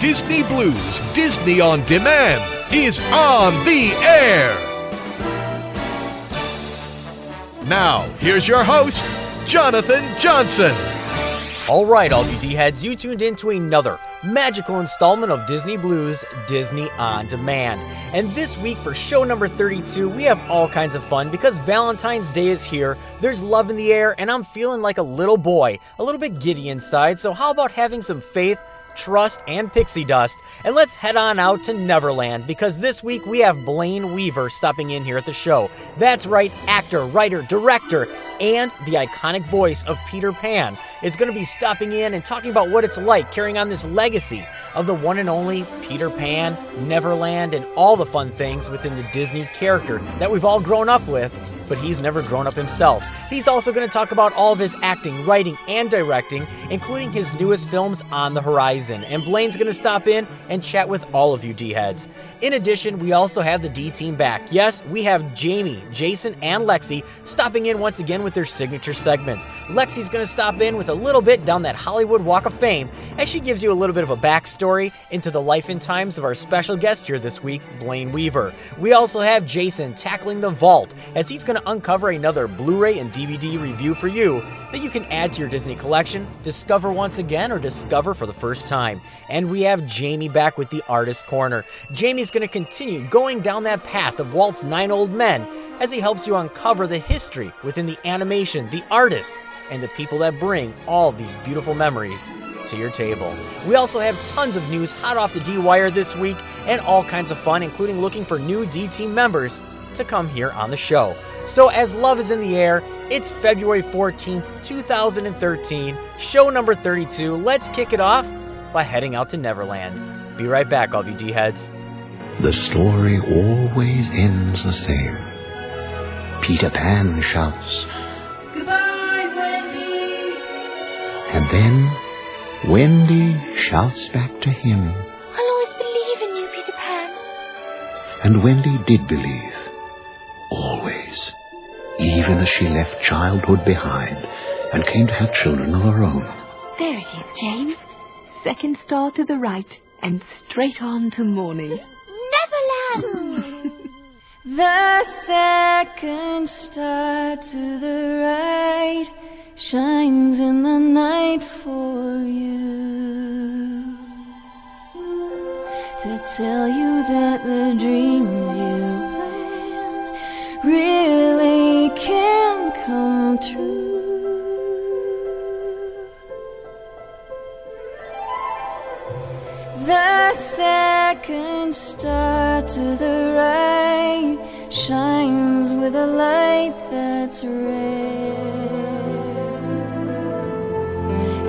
Disney Blues Disney on Demand is on the air. Now, here's your host, Jonathan Johnson. All right, all you D heads, you tuned in to another magical installment of Disney Blues Disney on Demand. And this week for show number 32, we have all kinds of fun because Valentine's Day is here, there's love in the air, and I'm feeling like a little boy, a little bit giddy inside. So, how about having some faith? Trust, and pixie dust, and let's head on out to Neverland because this week we have Blayne Weaver stopping in here at the show. That's right, actor, writer, director, and the iconic voice of Peter Pan is going to be stopping in and talking about what it's like carrying on this legacy of the one and only Peter Pan, Neverland, and all the fun things within the Disney character that we've all grown up with but he's never grown up himself. He's also going to talk about all of his acting, writing, and directing, including his newest films on the horizon. And Blayne's going to stop in and chat with all of you D heads. In addition, we also have the D team back. Yes, we have Jamie, Jason, and Lexi stopping in once again with their signature segments. Lexi's going to stop in with a little bit down that Hollywood Walk of Fame as she gives you a little bit of a backstory into the life and times of our special guest here this week, Blayne Weaver. We also have Jason tackling the vault as he's going to uncover another Blu ray and DVD review for you that you can add to your Disney collection, discover once again, or discover for the first time. And we have Jamie back with the Artist Corner. Jamie's going to continue going down that path of Walt's Nine Old Men as he helps you uncover the history within the animation, the artists, and the people that bring all these beautiful memories to your table. We also have tons of news hot off the D Wire this week and all kinds of fun, including looking for new D Team members to come here on the show. So, as love is in the air, it's February 14th, 2013, show number 32. Let's kick it off by heading out to Neverland. Be right back, all of you D heads. The story always ends the same. Peter Pan shouts, Goodbye, Wendy! and then Wendy shouts back to him, I'll always believe in you, Peter Pan. and Wendy did believe. Always. Even as she left childhood behind and came to have children of her own. There it is, James. Second star to the right and straight on to morning. Neverland! The second star to the right shines in the night for you. To tell you that the dreams you plan really can come true. The second star to the right shines with a light that's red.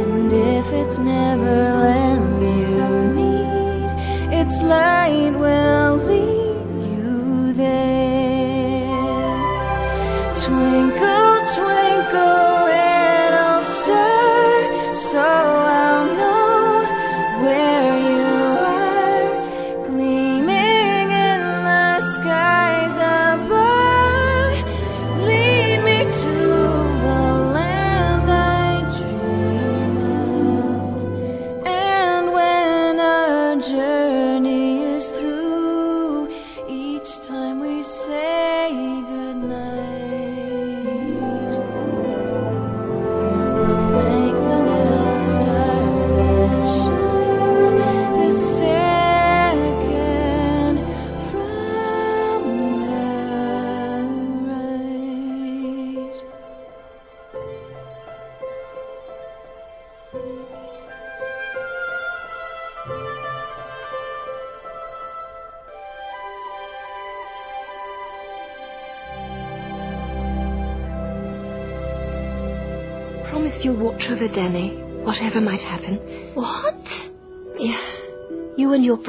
And if it's Neverland you need, its light will lead you there. Twinkle,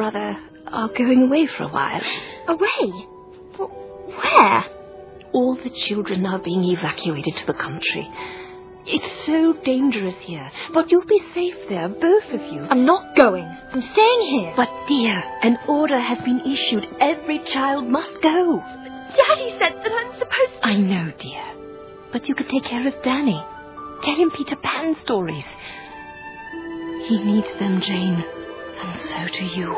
brother are going away for a while. Away? Where? All the children are being evacuated to the country. It's so dangerous here, but you'll be safe there, both of you. I'm not going. I'm staying here. But dear, an order has been issued. Every child must go. Daddy said that I'm supposed to. I know, dear. But you could take care of Danny. Tell him Peter Pan stories. He needs them, Jane. And so do you.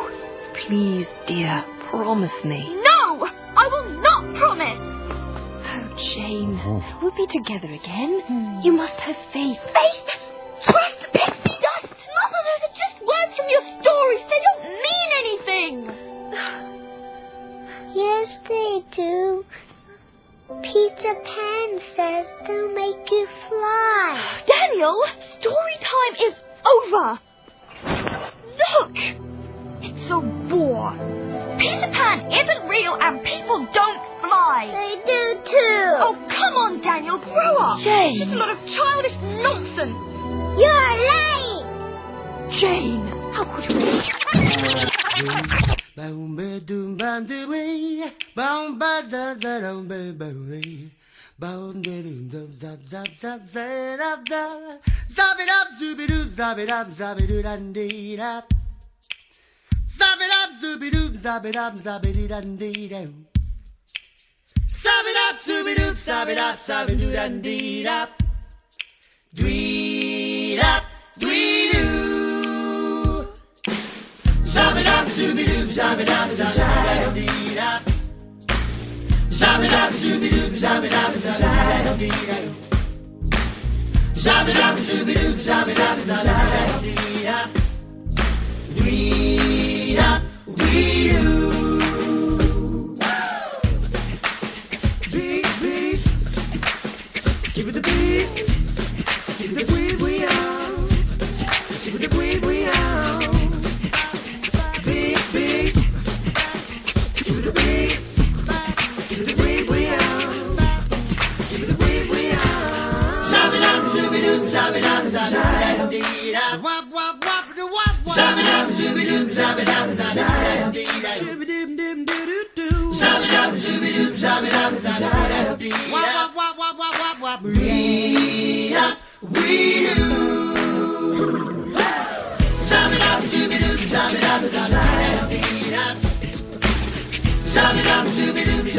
Please, dear, promise me. No! I will not promise! Oh, Jane, oh. we'll be together again. Hmm. You must have faith. Faith! Trust pixie dust! Mother, those are just words from your stories. They don't mean anything. Yes, they do. Peter Pan says they'll make you fly. Daniel, story time is over. Look! It's a bore. Peter Pan isn't real and people don't fly. They do too. Oh, come on, Daniel, grow up. Jane. It's just a lot of childish nonsense. You're late. Jane, how could you? Boom ba doom ba doo wee, ba da da dum ba ba dum zap zap zap zap up da. Zap it up dooby doo, zap it up, zap it doo dun dee da. Zap it up dooby doo, zap it up, zap it doo dun dee da. Zap it up dooby doo, zap it up, zap it doo dun dee da. Dwee up, dwee doo. Zap it up, zooby doo, zap it up, zap it up. Zap up, doo, zap it up, zap it up, dee da. Zap it up, zooby doo, zap it up, zap it up, dee da. Dwee da, dwee doo.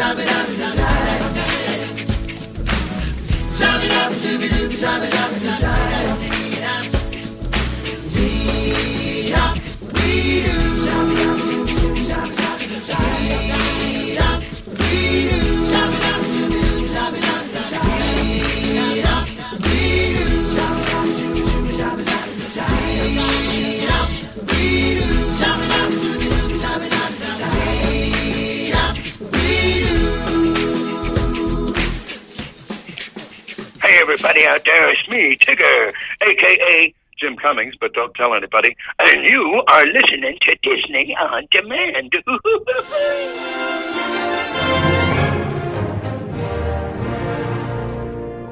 Zooby doo, zap it up, zap it up, dee da. Zap it up, zooby doo, zap it up, zap it up, dee everybody out there, it's me, Tigger, aka Jim Cummings, but don't tell anybody. And you are listening to Disney on Demand.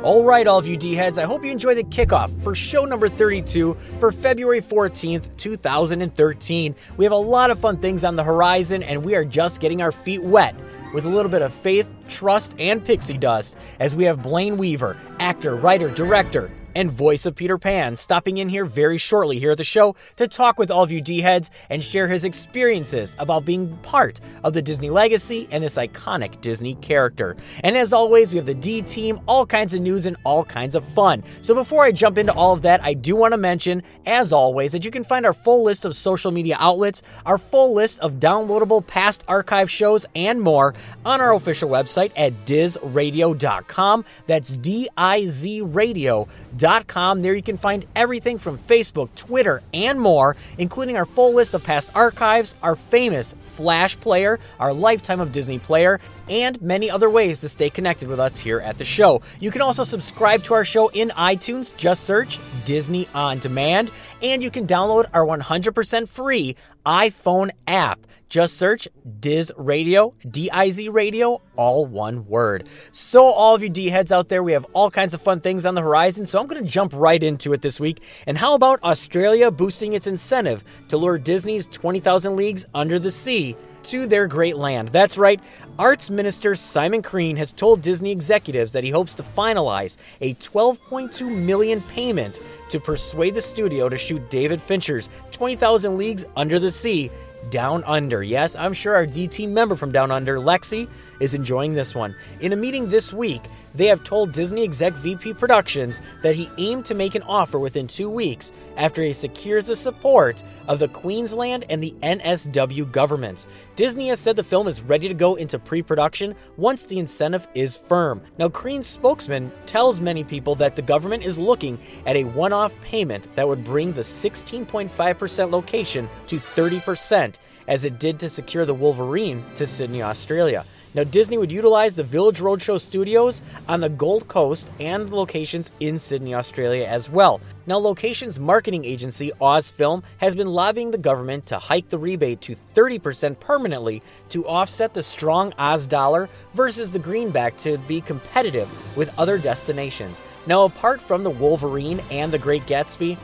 All right, all of you D heads, I hope you enjoy the kickoff for show number 32 for February 14th, 2013. We have a lot of fun things on the horizon, and we are just getting our feet wet with a little bit of faith, trust, and pixie dust as we have Blayne Weaver, actor, writer, director, and voice of Peter Pan, stopping in here very shortly here at the show to talk with all of you D heads and share his experiences about being part of the Disney legacy and this iconic Disney character. And as always, we have the D team, all kinds of news and all kinds of fun. So before I jump into all of that, I do want to mention, as always, that you can find our full list of social media outlets, our full list of downloadable past archive shows, and more on our official website at dizradio.com. That's D I Z radio.com. There you can find everything from Facebook, Twitter, and more, including our full list of past archives, our famous Flash player, our Lifetime of Disney player, and many other ways to stay connected with us here at the show. You can also subscribe to our show in iTunes, just search Disney On Demand, and you can download our 100% free iPhone app. Just search Diz Radio, D I Z Radio, all one word. So, all of you D heads out there, we have all kinds of fun things on the horizon, so I'm going to jump right into it this week. And how about Australia boosting its incentive to lure Disney's 20,000 Leagues Under the Sea to their great land. That's right, Arts Minister Simon Crean has told Disney executives that he hopes to finalize a 12.2 million payment to persuade the studio to shoot David Fincher's 20,000 Leagues Under the Sea down Under. Yes, I'm sure our DT member from Down Under, Lexi, is enjoying this one. In a meeting this week, they have told Disney Exec VP Productions that he aimed to make an offer within two weeks after he secures the support of the Queensland and the NSW governments. Disney has said the film is ready to go into pre production once the incentive is firm. Now, Crean's spokesman tells many people that the government is looking at a one off payment that would bring the 16.5% location to 30%, as it did to secure the Wolverine to Sydney, Australia. Now, Disney would utilize the Village Roadshow studios on the Gold Coast and locations in Sydney, Australia as well. Now, Location's marketing agency, Ausfilm, has been lobbying the government to hike the rebate to 30% permanently to offset the strong Oz dollar versus the greenback to be competitive with other destinations. Now, apart from the Wolverine and the Great Gatsby,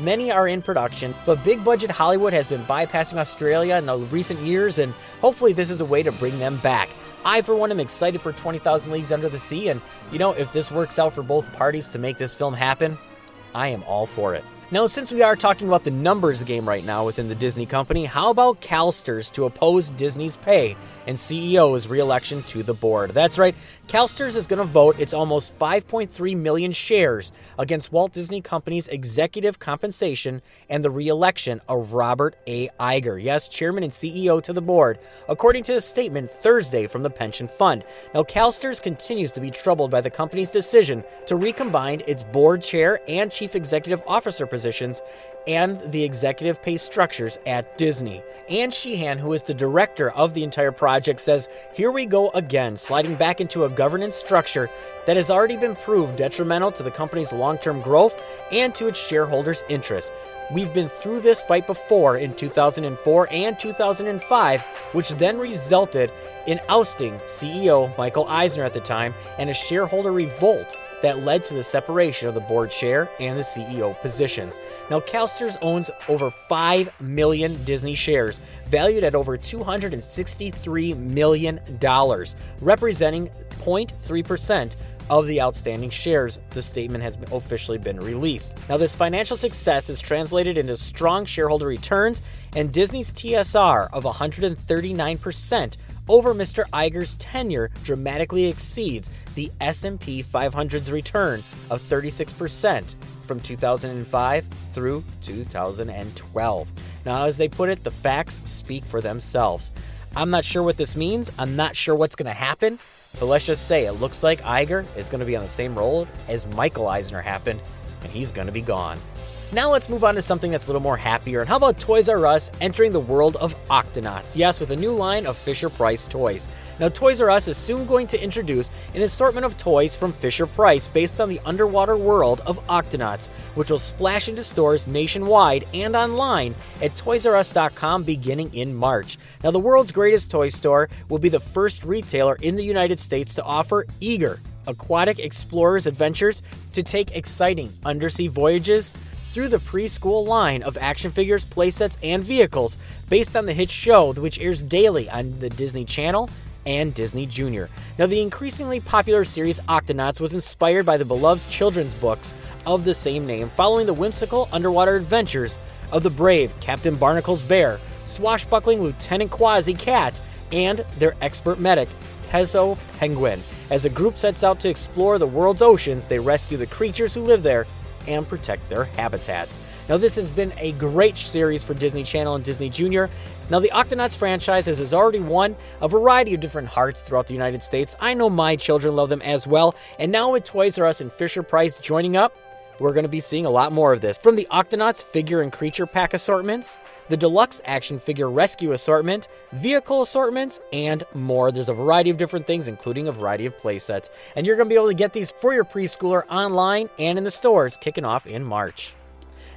Many are in production, but big budget Hollywood has been bypassing Australia in the recent years, and hopefully, this is a way to bring them back. I, for one, am excited for 20,000 Leagues Under the Sea, and you know, if this works out for both parties to make this film happen, I am all for it. Now, since we are talking about the numbers game right now within the Disney company, how about CalSTRS to oppose Disney's pay and CEO's reelection to the board? That's right, CalSTRS is going to vote its almost 5.3 million shares against Walt Disney Company's executive compensation and the reelection of Robert A. Iger, yes, chairman and CEO to the board, according to a statement Thursday from the pension fund. Now, CalSTRS continues to be troubled by the company's decision to recombine its board chair and chief executive officer positions and the executive pay structures at Disney. Anne Sheehan, who is the director of the entire project, says, Here we go again, sliding back into a governance structure that has already been proved detrimental to the company's long term growth and to its shareholders' interests. We've been through this fight before in 2004 and 2005, which then resulted in ousting CEO Michael Eisner at the time and a shareholder revolt that led to the separation of the board chair and the CEO positions. Now, CalSTRS owns over 5 million Disney shares, valued at over $263 million, representing 0.3% of the outstanding shares. The statement has officially been released. Now, this financial success is translated into strong shareholder returns, and Disney's TSR of 139% over Mr. Iger's tenure dramatically exceeds the S&P 500's return of 36% from 2005 through 2012. Now, as they put it, the facts speak for themselves. I'm not sure what this means. I'm not sure what's going to happen. But let's just say it looks like Iger is going to be on the same road as Michael Eisner happened, and he's going to be gone. Now let's move on to something that's a little more happier. And how about Toys R Us entering the world of Octonauts? Yes, with a new line of Fisher Price toys. Now, Toys R Us is soon going to introduce an assortment of toys from Fisher Price based on the underwater world of Octonauts, which will splash into stores nationwide and online at ToysRUs.com beginning in March. Now, the world's greatest toy store will be the first retailer in the United States to offer Eager, aquatic explorers' adventures to take exciting undersea voyages through the preschool line of action figures, playsets, and vehicles based on the hit show, which airs daily on the Disney Channel and Disney Junior. Now, the increasingly popular series Octonauts was inspired by the beloved children's books of the same name, following the whimsical underwater adventures of the brave Captain Barnacle's bear, swashbuckling Lieutenant Kwazii Cat, and their expert medic, Peso Penguin. As a group sets out to explore the world's oceans, they rescue the creatures who live there and protect their habitats. Now, this has been a great series for Disney Channel and Disney Junior. Now, the Octonauts franchise has already won a variety of different hearts throughout the United States. I know my children love them as well. And now, with Toys R Us and Fisher Price joining up, we're going to be seeing a lot more of this. From the Octonauts figure and creature pack assortments, the deluxe action figure rescue assortment, vehicle assortments, and more. There's a variety of different things, including a variety of playsets. And you're going to be able to get these for your preschooler online and in the stores kicking off in March.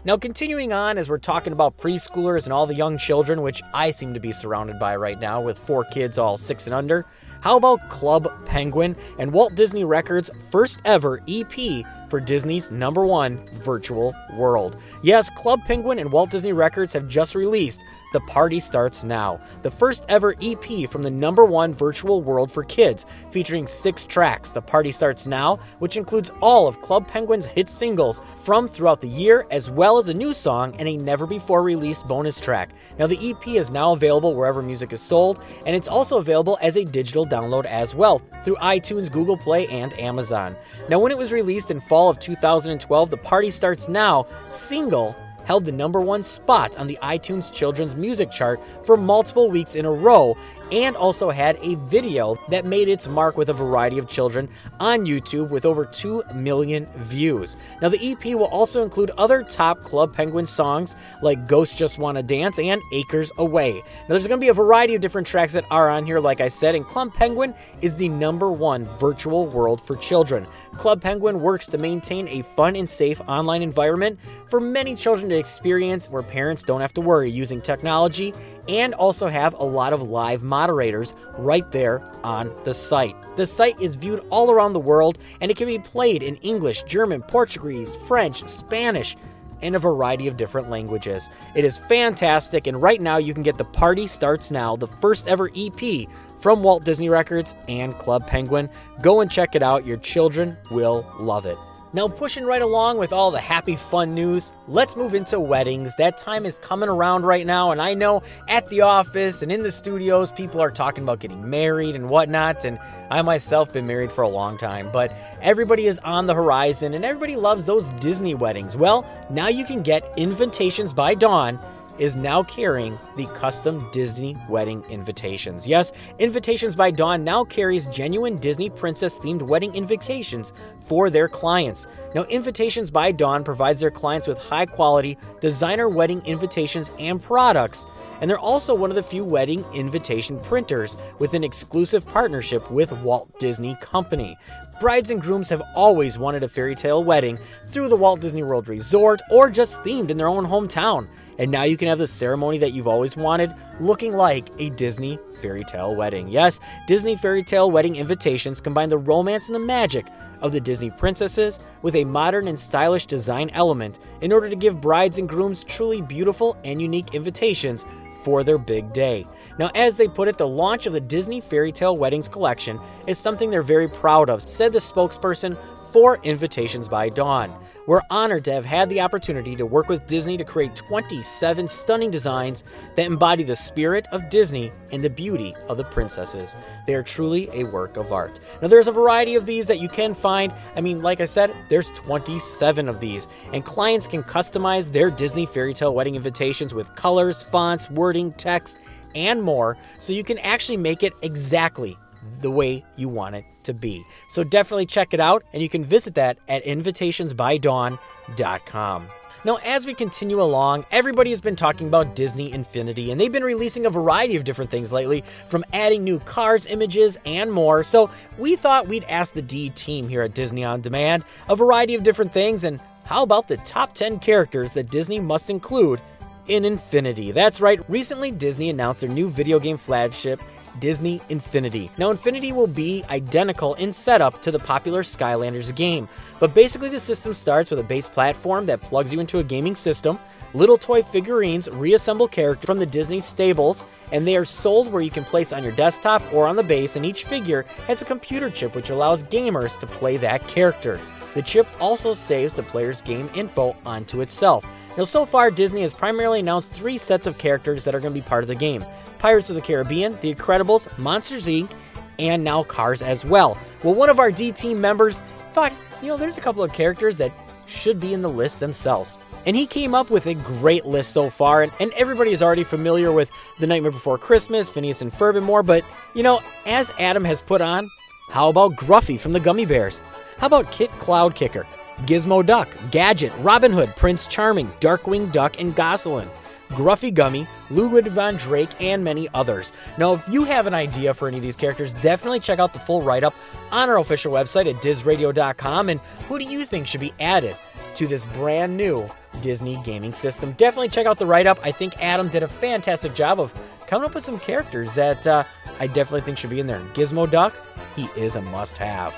Now, continuing on as we're talking about preschoolers and all the young children, which I seem to be surrounded by right now with four kids, all six and under, how about Club Penguin and Walt Disney Records' first ever EP for Disney's number one virtual world. Yes, Club Penguin and Walt Disney Records have just released The Party Starts Now, the first ever EP from the number one virtual world for kids, featuring six tracks. The Party Starts Now, which includes all of Club Penguin's hit singles from throughout the year, as well as a new song and a never before released bonus track. Now, the EP is now available wherever music is sold, and it's also available as a digital download as well through iTunes, Google Play, and Amazon. Now, when it was released in fall of 2012, The Party Starts Now single held the number one spot on the iTunes Children's Music Chart for multiple weeks in a row, and also had a video that made its mark with a variety of children on YouTube with over 2 million views. Now, the EP will also include other top Club Penguin songs like Ghosts Just Wanna Dance and Acres Away. Now, there's to be a variety of different tracks that are on here, like I said, and Club Penguin is the number one virtual world for children. Club Penguin works to maintain a fun and safe online environment for many children to experience where parents don't have to worry using technology and also have a lot of live moderators right there on the site. The site is viewed all around the world and it can be played in English, German, Portuguese, French, Spanish, and a variety of different languages. It is fantastic, and right now you can get The Party Starts Now, the first ever EP from Walt Disney Records and Club Penguin. Go and check it out, your children will love it. Now, pushing right along with all the happy, fun news, let's move into weddings. That time is coming around right now, and I know at the office and in the studios, people are talking about getting married and whatnot. And I myself been married for a long time, but everybody is on the horizon, and everybody loves those Disney weddings. Well, now you can get Invitations by Dawn is now carrying the custom Disney wedding invitations. Yes, Invitations by Dawn now carries genuine Disney princess themed wedding invitations for their clients. Now, Invitations by Dawn provides their clients with high quality designer wedding invitations and products. And they're also one of the few wedding invitation printers with an exclusive partnership with Walt Disney Company. Brides and grooms have always wanted a fairy tale wedding through the Walt Disney World Resort or just themed in their own hometown. And now you can have the ceremony that you've always wanted looking like a Disney fairy tale wedding. Yes, Disney fairy tale wedding invitations combine the romance and the magic of the Disney princesses with a modern and stylish design element in order to give brides and grooms truly beautiful and unique invitations for their big day. Now, as they put it, the launch of the Disney Fairy Tale Weddings collection is something they're very proud of, said the spokesperson for Invitations by Dawn. We're honored to have had the opportunity to work with Disney to create 27 stunning designs that embody the spirit of Disney and the beauty of the princesses. They are truly a work of art. Now, there's a variety of these that you can find. I mean, like I said, there's 27 of these, and clients can customize their Disney fairy tale wedding invitations with colors, fonts, wording, text, and more, so you can actually make it exactly the way you want it to be. So definitely check it out, and you can visit that at invitationsbydawn.com. Now, as we continue along, everybody has been talking about Disney Infinity, and they've been releasing a variety of different things lately, from adding new cars, images, and more. So, we thought we'd ask the D team here at Disney On Demand a variety of different things, and how about the top 10 characters that Disney must include in Infinity? That's right, recently Disney announced their new video game flagship, Disney Infinity. Now, Infinity will be identical in setup to the popular Skylanders game, but basically the system starts with a base platform that plugs you into a gaming system. Little toy figurines reassemble characters from the Disney stables, and they are sold where you can place on your desktop or on the base, and each figure has a computer chip which allows gamers to play that character. The chip also saves the player's game info onto itself. Now, so far, Disney has primarily announced three sets of characters that are going to be part of the game Pirates of the Caribbean, The Incredibles, Monsters Inc., and now Cars as well. Well, one of our D team members thought, you know, there's a couple of characters that should be in the list themselves. And he came up with a great list so far, and, and everybody is already familiar with The Nightmare Before Christmas, Phineas and Ferb, and more. But, you know, as Adam has put on, how about Gruffi from the Gummi Bears? How about Kit Cloud Kicker? Gizmo Duck, Gadget, Robin Hood, Prince Charming, Darkwing Duck, and Gosalyn, Gruffi Gummi, Ludwig Von Drake, and many others. Now, if you have an idea for any of these characters, definitely check out the full write up on our official website at DizRadio.com. And who do you think should be added to this brand new Disney gaming system? Definitely check out the write up. I think Adam did a fantastic job of coming up with some characters that uh, I definitely think should be in there. Gizmo Duck, he is a must have.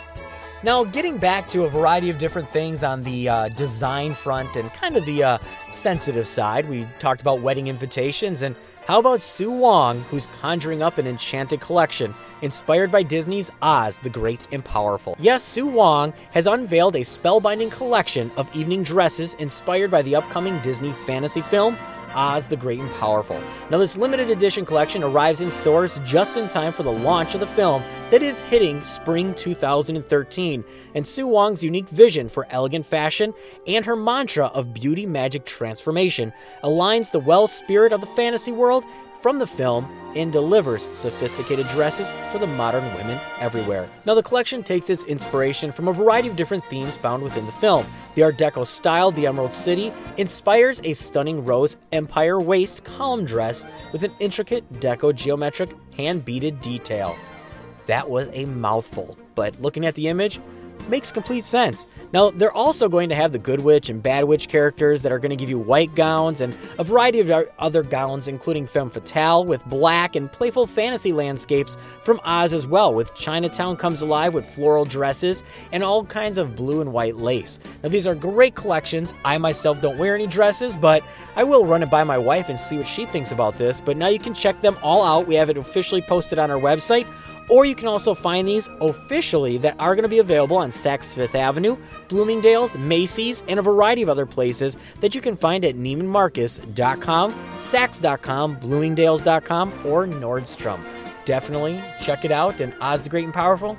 Now, getting back to a variety of different things on the uh, design front and kind of the uh, sensitive side, we talked about wedding invitations and how about Sue Wong, who's conjuring up an enchanted collection inspired by Disney's Oz the Great and Powerful? Yes, Sue Wong has unveiled a spellbinding collection of evening dresses inspired by the upcoming Disney fantasy film Oz the Great and Powerful. Now, this limited edition collection arrives in stores just in time for the launch of the film that is hitting spring 2013. And Sue Wong's unique vision for elegant fashion and her mantra of beauty magic transformation aligns the well spirit of the fantasy world from the film and delivers sophisticated dresses for the modern women everywhere. Now, the collection takes its inspiration from a variety of different themes found within the film. The Art Deco style, the Emerald City, inspires a stunning rose empire waist column dress with an intricate deco geometric hand beaded detail. That was a mouthful, but looking at the image, makes complete sense. Now, they're also going to have the Good Witch and Bad Witch characters that are going to give you white gowns and a variety of other gowns, including Femme Fatale with black and playful fantasy landscapes from Oz as well, with Chinatown comes alive with floral dresses and all kinds of blue and white lace. Now, these are great collections. I myself don't wear any dresses, but I will run it by my wife and see what she thinks about this. But now you can check them all out. We have it officially posted on our website or you can also find these officially that are going to be available on Saks Fifth Avenue, Bloomingdale's, Macy's, and a variety of other places that you can find at NeimanMarcus.com, Saks.com, Bloomingdale's.com, or Nordstrom. Definitely check it out. And Oz the Great and Powerful,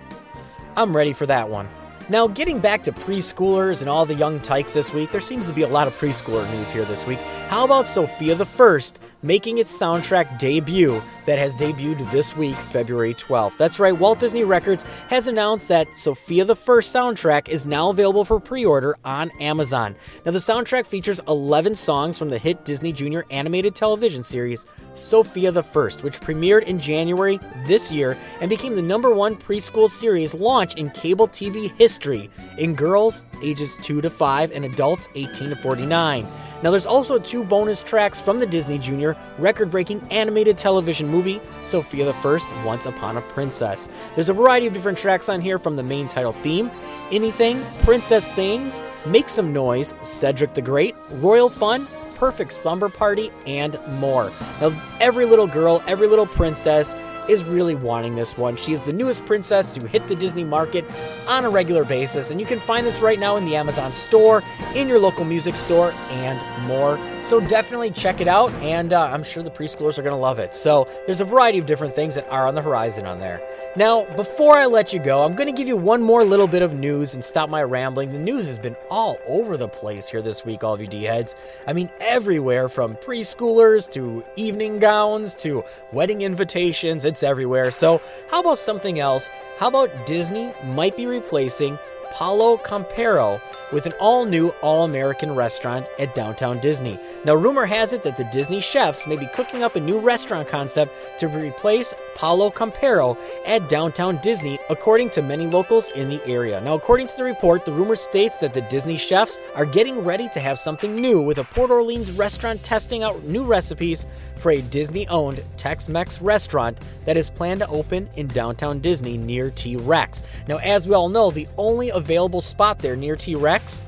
I'm ready for that one. Now, getting back to preschoolers and all the young tykes this week, there seems to be a lot of preschooler news here this week. How about Sofia the First making its soundtrack debut that has debuted this week, February 12th? That's right, Walt Disney Records has announced that Sofia the First soundtrack is now available for pre order on Amazon. Now, the soundtrack features 11 songs from the hit Disney Junior animated television series, Sofia the First, which premiered in January this year and became the number one preschool series launch in cable TV history in girls ages 2 to 5 and adults 18 to 49. Now, there's also two bonus tracks from the Disney Junior record breaking animated television movie, Sofia the First Once Upon a Princess. There's a variety of different tracks on here from the main title theme Anything, Princess Things, Make Some Noise, Cedric the Great, Royal Fun, Perfect Slumber Party, and more. Now, every little girl, every little princess, is really wanting this one. She is the newest princess to hit the Disney market on a regular basis, and you can find this right now in the Amazon store, in your local music store, and more. So definitely check it out, and uh, I'm sure the preschoolers are going to love it. So there's a variety of different things that are on the horizon on there. Now, before I let you go, I'm going to give you one more little bit of news and stop my rambling. The news has been all over the place here this week, all of you D heads. I mean, everywhere from preschoolers to evening gowns to wedding invitations, it's everywhere. So, how about something else? How about Disney might be replacing Pollo Campero with an all new, all American restaurant at downtown Disney. Now, rumor has it that the Disney chefs may be cooking up a new restaurant concept to replace Pollo Campero at downtown Disney, according to many locals in the area. Now, according to the report, the rumor states that the Disney chefs are getting ready to have something new with a Port Orleans restaurant testing out new recipes for a Disney owned Tex Mex restaurant that is planned to open in downtown Disney near T Rex. Now, as we all know, the only available spot there near T Rex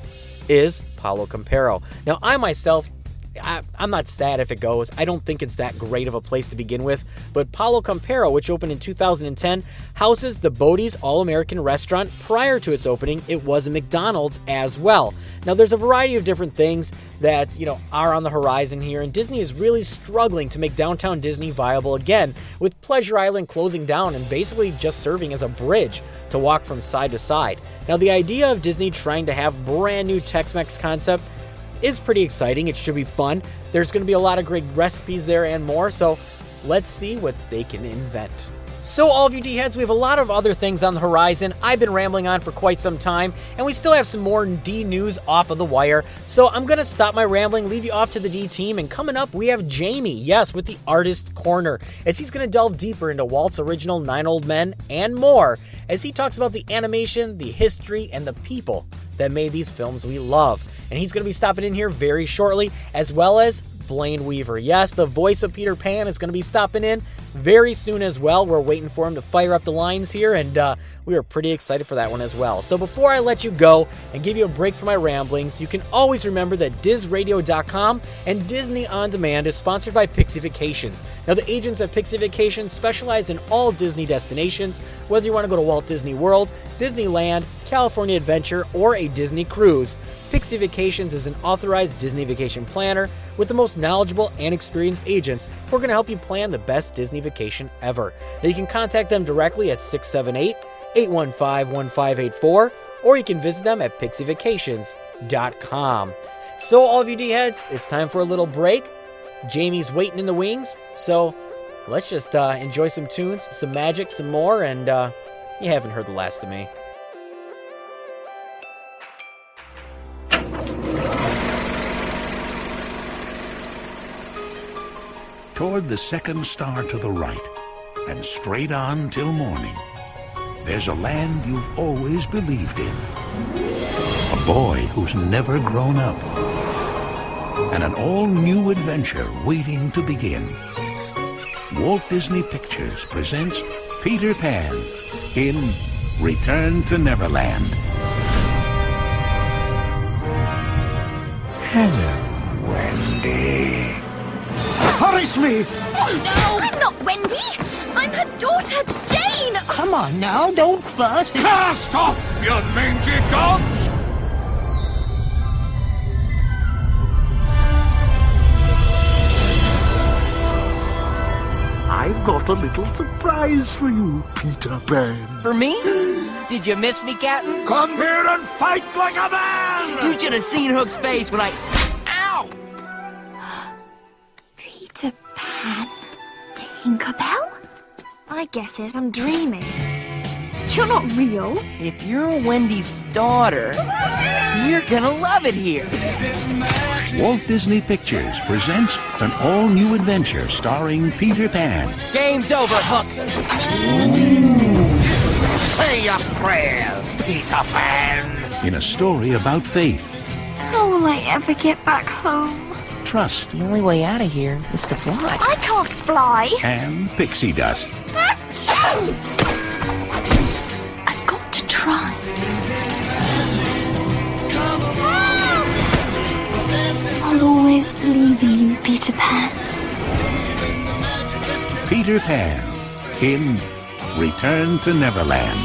is Pollo Campero. Now, I myself I, am not sad if it goes. I don't think it's that great of a place to begin with. But Pollo Campero, which opened in 2010, houses the Bodie's All American restaurant. Prior to its opening, it was a McDonald's as well. Now, there's a variety of different things that you know are on the horizon here, and Disney is really struggling to make downtown Disney viable again, with Pleasure Island closing down and basically just serving as a bridge to walk from side to side. Now, the idea of Disney trying to have brand new Tex-Mex concept is pretty exciting. It should be fun. There's going to be a lot of great recipes there and more, so let's see what they can invent. So, all of you D heads, we have a lot of other things on the horizon. I've been rambling on for quite some time, and we still have some more D news off of the wire. So, I'm going to stop my rambling, leave you off to the D team, and coming up, we have Jamie, yes, with the Artist Corner, as he's going to delve deeper into Walt's original Nine Old Men and more, as he talks about the animation, the history, and the people that made these films we love. And he's going to be stopping in here very shortly, as well as Blayne Weaver. Yes, the voice of Peter Pan is going to be stopping in very soon as well. We're waiting for him to fire up the lines here, and uh, we are pretty excited for that one as well. So before I let you go and give you a break from my ramblings, you can always remember that DizRadio.com and Disney On Demand is sponsored by Pixie Vacations. Now, the agents at Pixie Vacations specialize in all Disney destinations, whether you want to go to Walt Disney World, Disneyland, California Adventure, or a Disney cruise. Pixie Vacations is an authorized Disney vacation planner with the most knowledgeable and experienced agents who are going to help you plan the best Disney vacation ever. Now, you can contact them directly at 678 815 1584, or you can visit them at pixievacations.com. So, all of you D heads, it's time for a little break. Jamie's waiting in the wings, so let's just uh, enjoy some tunes, some magic, some more, and uh, you haven't heard the last of me. Toward the second star to the right, and straight on till morning, there's a land you've always believed in. A boy who's never grown up. And an all-new adventure waiting to begin. Walt Disney Pictures presents Peter Pan in Return to Neverland. Hello, Wendy. Punish me! Oh no! I'm not Wendy! I'm her daughter, Jane! Come on now, don't fuss. Cast off, you mangy dogs! I've got a little surprise for you, Peter Pan. For me? Did you miss me, Captain? Come here and fight like a man! You should have seen Hook's face when I. Pan? Tinkerbell? I get it, I'm dreaming. You're not real. If you're Wendy's daughter, you're gonna love it here. Walt Disney Pictures presents an all-new adventure starring Peter Pan. Game's over, Hook. Say your prayers, Peter Pan! in a story about faith, How will I ever get back home? Trust, The only way out of here is to fly. I can't fly. and pixie dust. I've got to try. I'll always believe in you, Peter Pan. Peter Pan in Return to Neverland.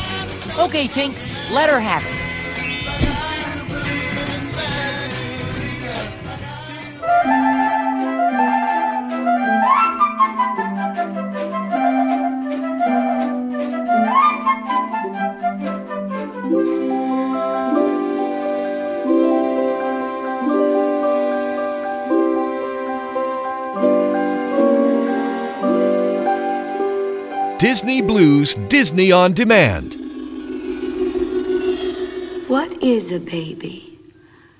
Okay, Tink, let her have it. Disney Blues Disney on Demand. What is a baby?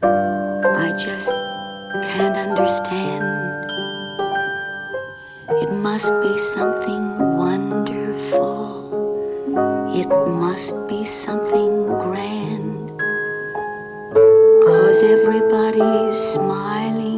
I just can't understand. It must be something wonderful. It must be something grand. Cause everybody's smiling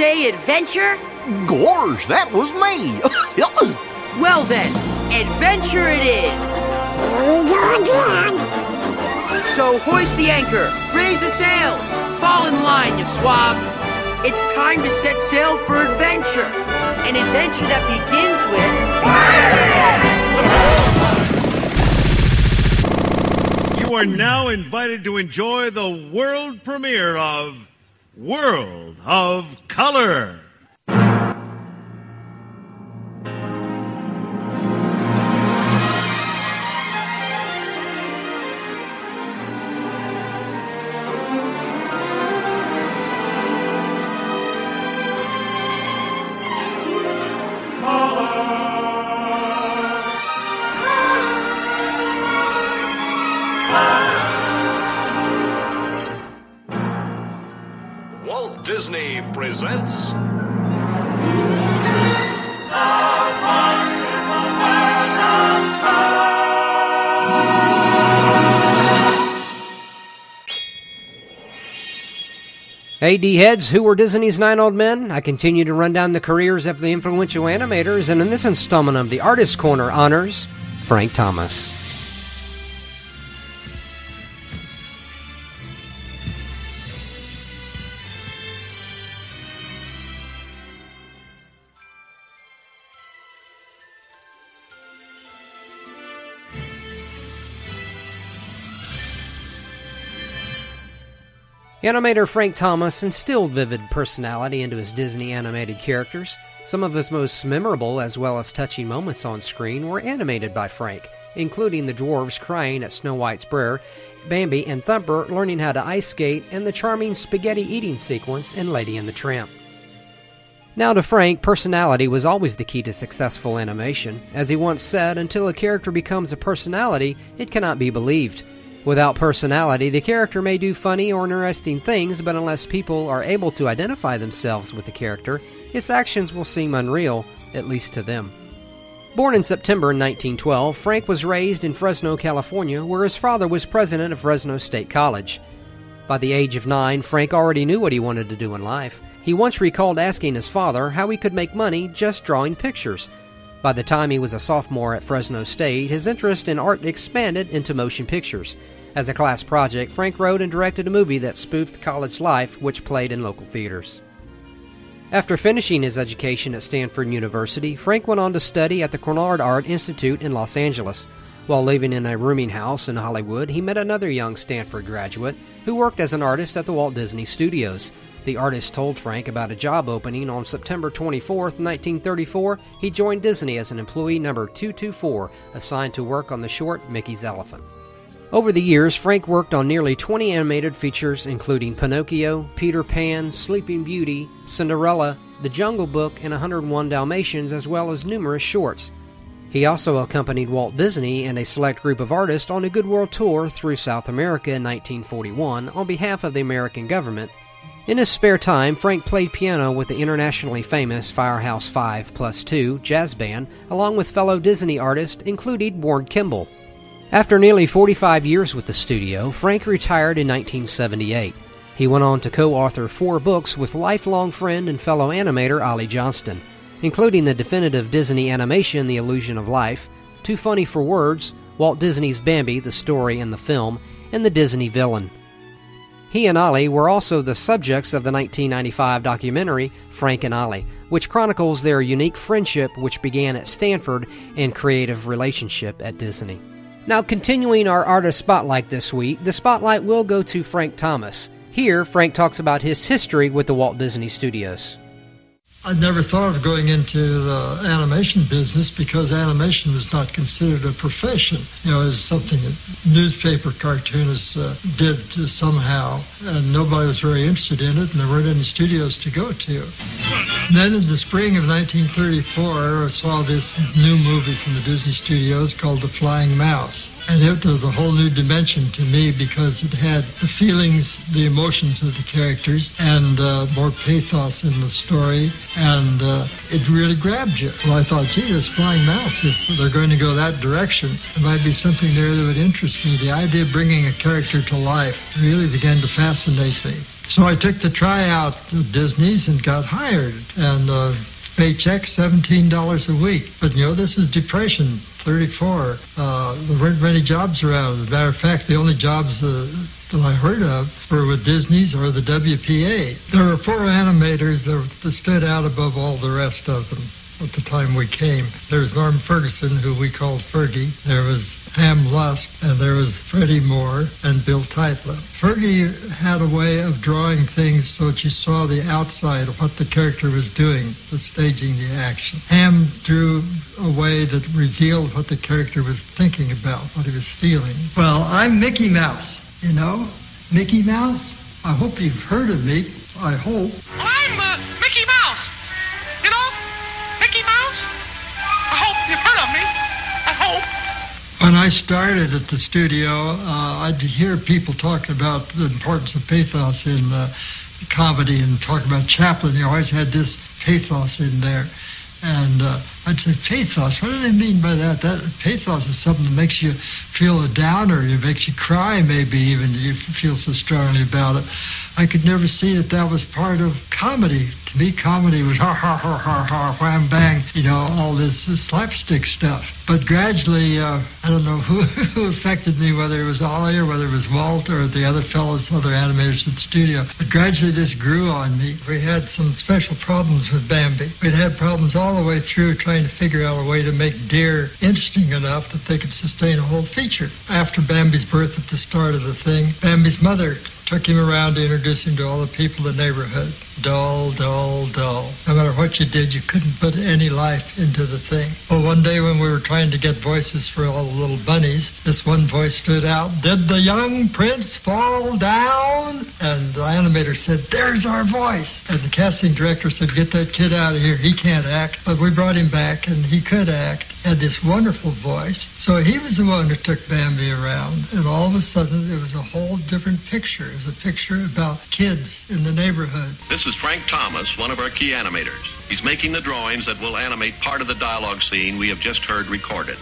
say adventure? Gorge, that was me. Well then, adventure it is. Here we go again. So hoist the anchor, raise the sails, fall in line, you swabs. It's time to set sail for adventure. An adventure that begins with. You are now invited to enjoy the world premiere of World of Color. Walt Disney presents. Hey, D heads, who were Disney's nine old men? I continue to run down the careers of the influential animators, and in this installment of the Artist Corner honors Frank Thomas. Animator Frank Thomas instilled vivid personality into his Disney animated characters. Some of his most memorable as well as touching moments on screen were animated by Frank, including the dwarves crying at Snow White's prayer, Bambi and Thumper learning how to ice skate, and the charming spaghetti eating sequence in Lady and the Tramp. Now, to Frank, personality was always the key to successful animation. As he once said, until a character becomes a personality, it cannot be believed. Without personality, the character may do funny or interesting things, but unless people are able to identify themselves with the character, its actions will seem unreal, at least to them. Born in September 1912, Frank was raised in Fresno, California, where his father was president of Fresno State College. By the age of nine, Frank already knew what he wanted to do in life. He once recalled asking his father how he could make money just drawing pictures. By the time he was a sophomore at Fresno State, his interest in art expanded into motion pictures. As a class project, Frank wrote and directed a movie that spoofed college life, which played in local theaters. After finishing his education at Stanford University, Frank went on to study at the Chouinard Art Institute in Los Angeles. While living in a rooming house in Hollywood, he met another young Stanford graduate who worked as an artist at the Walt Disney Studios. The artist told Frank about a job opening on September 24, 1934. He joined Disney as an employee number 224, assigned to work on the short Mickey's Elephant. Over the years, Frank worked on nearly 20 animated features, including Pinocchio, Peter Pan, Sleeping Beauty, Cinderella, The Jungle Book, and 101 Dalmatians, as well as numerous shorts. He also accompanied Walt Disney and a select group of artists on a Good World tour through South America in 1941 on behalf of the American government. In his spare time, Frank played piano with the internationally famous Firehouse 5 Plus 2 jazz band, along with fellow Disney artists, including Ward Kimball. After nearly 45 years with the studio, Frank retired in 1978. He went on to co author four books with lifelong friend and fellow animator Ollie Johnston, including the definitive Disney animation The Illusion of Life, Too Funny for Words, Walt Disney's Bambi, the story and the film, and The Disney Villain. He and Ollie were also the subjects of the 1995 documentary Frank and Ollie, which chronicles their unique friendship which began at Stanford and creative relationship at Disney. Now, continuing our artist spotlight this week, the spotlight will go to Frank Thomas. Here, Frank talks about his history with the Walt Disney Studios. I never thought of going into the animation business because animation was not considered a profession. You know, it was something that newspaper cartoonists uh, did somehow, and nobody was very interested in it, and there weren't any studios to go to. Then in the spring of 1934, I saw this new movie from the Disney Studios called The Flying Mouse. And it was a whole new dimension to me because it had the feelings, the emotions of the characters, and uh, more pathos in the story, and uh, it really grabbed you. Well, I thought, gee, this flying mouse, if they're going to go that direction, there might be something there that would interest me. The idea of bringing a character to life really began to fascinate me. So I took the tryout at Disney's and got hired, and uh, paycheck $17 a week. But you know, this was depression, 34. Uh, there weren't many jobs around. As a matter of fact, the only jobs uh, that I heard of were with Disney's or the WPA. There were four animators that, that stood out above all the rest of them at the time we came. There was Norm Ferguson, who we called Fergie. There was Ham Luske, and there was Freddie Moore and Bill Tytla. Fergie had a way of drawing things so that you saw the outside of what the character was doing, the staging the action. Ham drew a way that revealed what the character was thinking about, what he was feeling. Well, I'm Mickey Mouse, you know? Mickey Mouse? I hope you've heard of me. I hope. I'm uh, Mickey Mouse. You've heard of me. I hope. When I started at the studio, uh, I'd hear people talking about the importance of pathos in uh, comedy and talk about Chaplin. He always had this pathos in there. And uh, I'd say, pathos, what do they mean by that? That pathos is something that makes you feel a downer. It makes you cry, maybe even. You feel so strongly about it. I could never see that that was part of comedy. To me, comedy was ha ha ha ha ha, wham bang, you know, all this slapstick stuff. But gradually, uh, I don't know who, who affected me, whether it was Ollie or whether it was Walt or the other fellows, other animators at the studio. But gradually, this grew on me. We had some special problems with Bambi. We'd had problems all the way through trying to figure out a way to make deer interesting enough that they could sustain a whole feature. After Bambi's birth at the start of the thing, Bambi's mother took him around to introduce him to all the people in the neighborhood. Dull, dull, dull. No matter what you did, you couldn't put any life into the thing. Well, one day when we were trying to get voices for all the little bunnies, this one voice stood out. Did the young prince fall down? And the animator said, There's our voice. And the casting director said, Get that kid out of here. He can't act. But we brought him back, and he could act. Had this wonderful voice. So he was the one who took Bambi around. And all of a sudden, it was a whole different picture. It was a picture about kids in the neighborhood. This is Frank Thomas, one of our key animators. He's making the drawings that will animate part of the dialogue scene we have just heard recorded.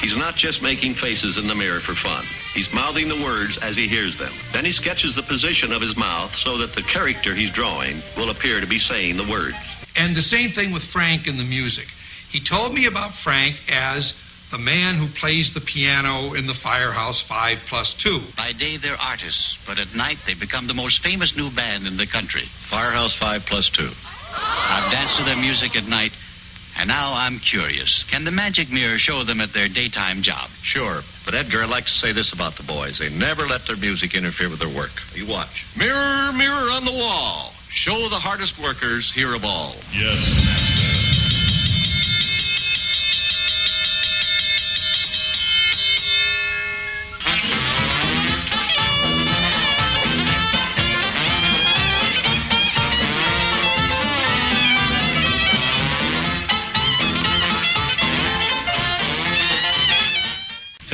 He's not just making faces in the mirror for fun. He's mouthing the words as he hears them. Then he sketches the position of his mouth so that the character he's drawing will appear to be saying the words. And the same thing with Frank and the music. He told me about Frank as the man who plays the piano in the Firehouse 5 plus 2. By day, they're artists, but at night, they become the most famous new band in the country. Firehouse 5 plus 2. I've danced to their music at night, and now I'm curious. Can the magic mirror show them at their daytime job? Sure, but Edgar, I'd like to say this about the boys. They never let their music interfere with their work. You watch. Mirror, mirror on the wall. Show the hardest workers here of all. Yes,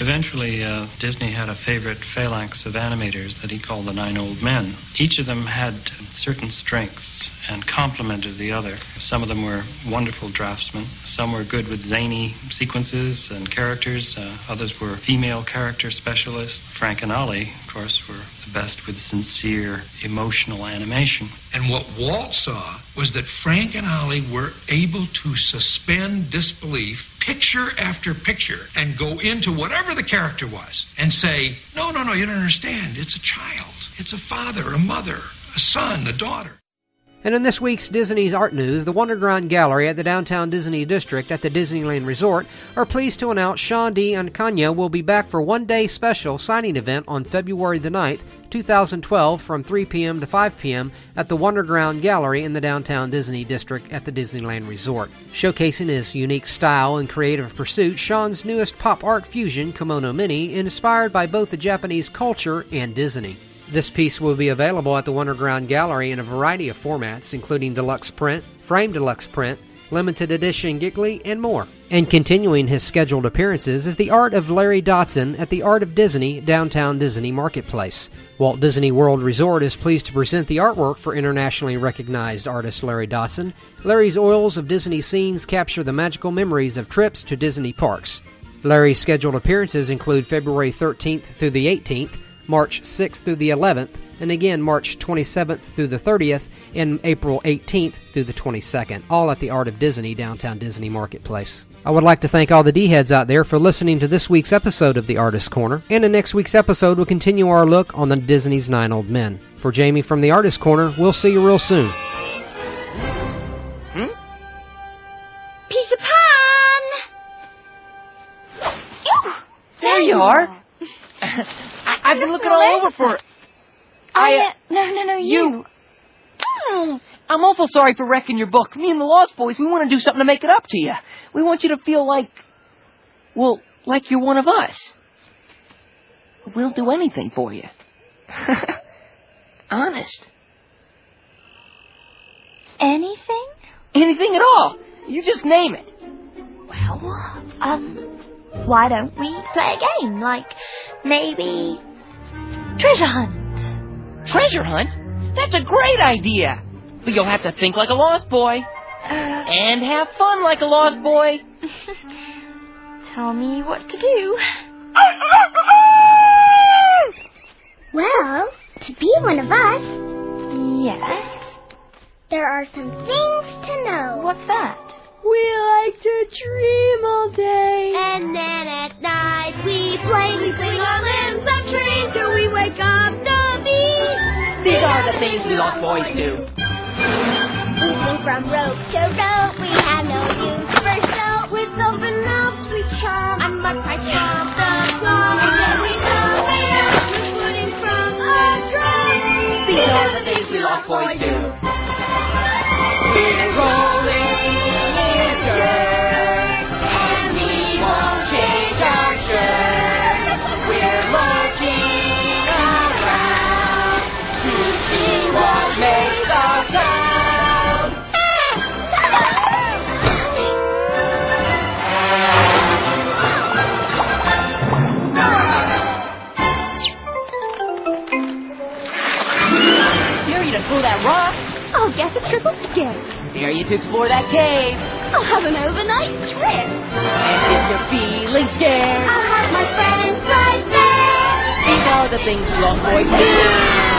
Eventually, uh, Disney had a favorite phalanx of animators that he called the Nine Old Men. Each of them had certain strengths, and complemented the other. Some of them were wonderful draftsmen. Some were good with zany sequences and characters. Uh, others were female character specialists. Frank and Ollie, of course, were the best with sincere, emotional animation. And what Walt saw was that Frank and Ollie were able to suspend disbelief picture after picture and go into whatever the character was and say, no, no, no, you don't understand. It's a child. It's a father, a mother, a son, a daughter. And in this week's Disney's Art News, the Wonderground Gallery at the Downtown Disney District at the Disneyland Resort are pleased to announce Sean D. and Kanya will be back for one day special signing event on February the 9th, 2012 from 3 p.m. to 5 p.m. at the Wonderground Gallery in the Downtown Disney District at the Disneyland Resort. Showcasing his unique style and creative pursuit, Sean's newest pop art fusion, Kimono Mini, inspired by both the Japanese culture and Disney. This piece will be available at the Wonderground Gallery in a variety of formats, including deluxe print, frame deluxe print, limited edition giclée, and more. And continuing his scheduled appearances is the art of Larry Dotson at the Art of Disney downtown Disney Marketplace. Walt Disney World Resort is pleased to present the artwork for internationally recognized artist Larry Dotson. Larry's oils of Disney scenes capture the magical memories of trips to Disney parks. Larry's scheduled appearances include February 13th through the 18th, March 6th through the 11th, and again March 27th through the 30th, and April 18th through the 22nd, all at the Art of Disney downtown Disney Marketplace. I would like to thank all the D heads out there for listening to this week's episode of the Artist Corner, and in next week's episode we'll continue our look on the Disney's Nine Old Men. For Jamie from the Artist Corner, we'll see you real soon. Peter Pan! Ew, There you are. I've been looking all over for it. I, I, uh, no, no, no, you. you. I'm awful sorry for wrecking your book. Me and the Lost Boys, we want to do something to make it up to you. We want you to feel like, well, like you're one of us. We'll do anything for you. Honest. Anything? Anything at all. You just name it. Well, um, why don't we play a game? Like, maybe. Treasure Hunt. Treasure hunt? That's a great idea. But you'll have to think like a lost boy. Uh, And have fun like a lost boy. tell me what to do. Well, to be one of us, Yes? there are some things to know. What's that? We like to dream all day. And then at night we play. We swing our limbs up trees till we wake up the beat. These are the things we lost boys do. We swing from rope to rope. We have no use throw that rock? I'll get a triple skip. Dare you to explore that cave? I'll have an overnight trip. And if you're feeling scared, I'll have my friends right there. these are the things lost boys do.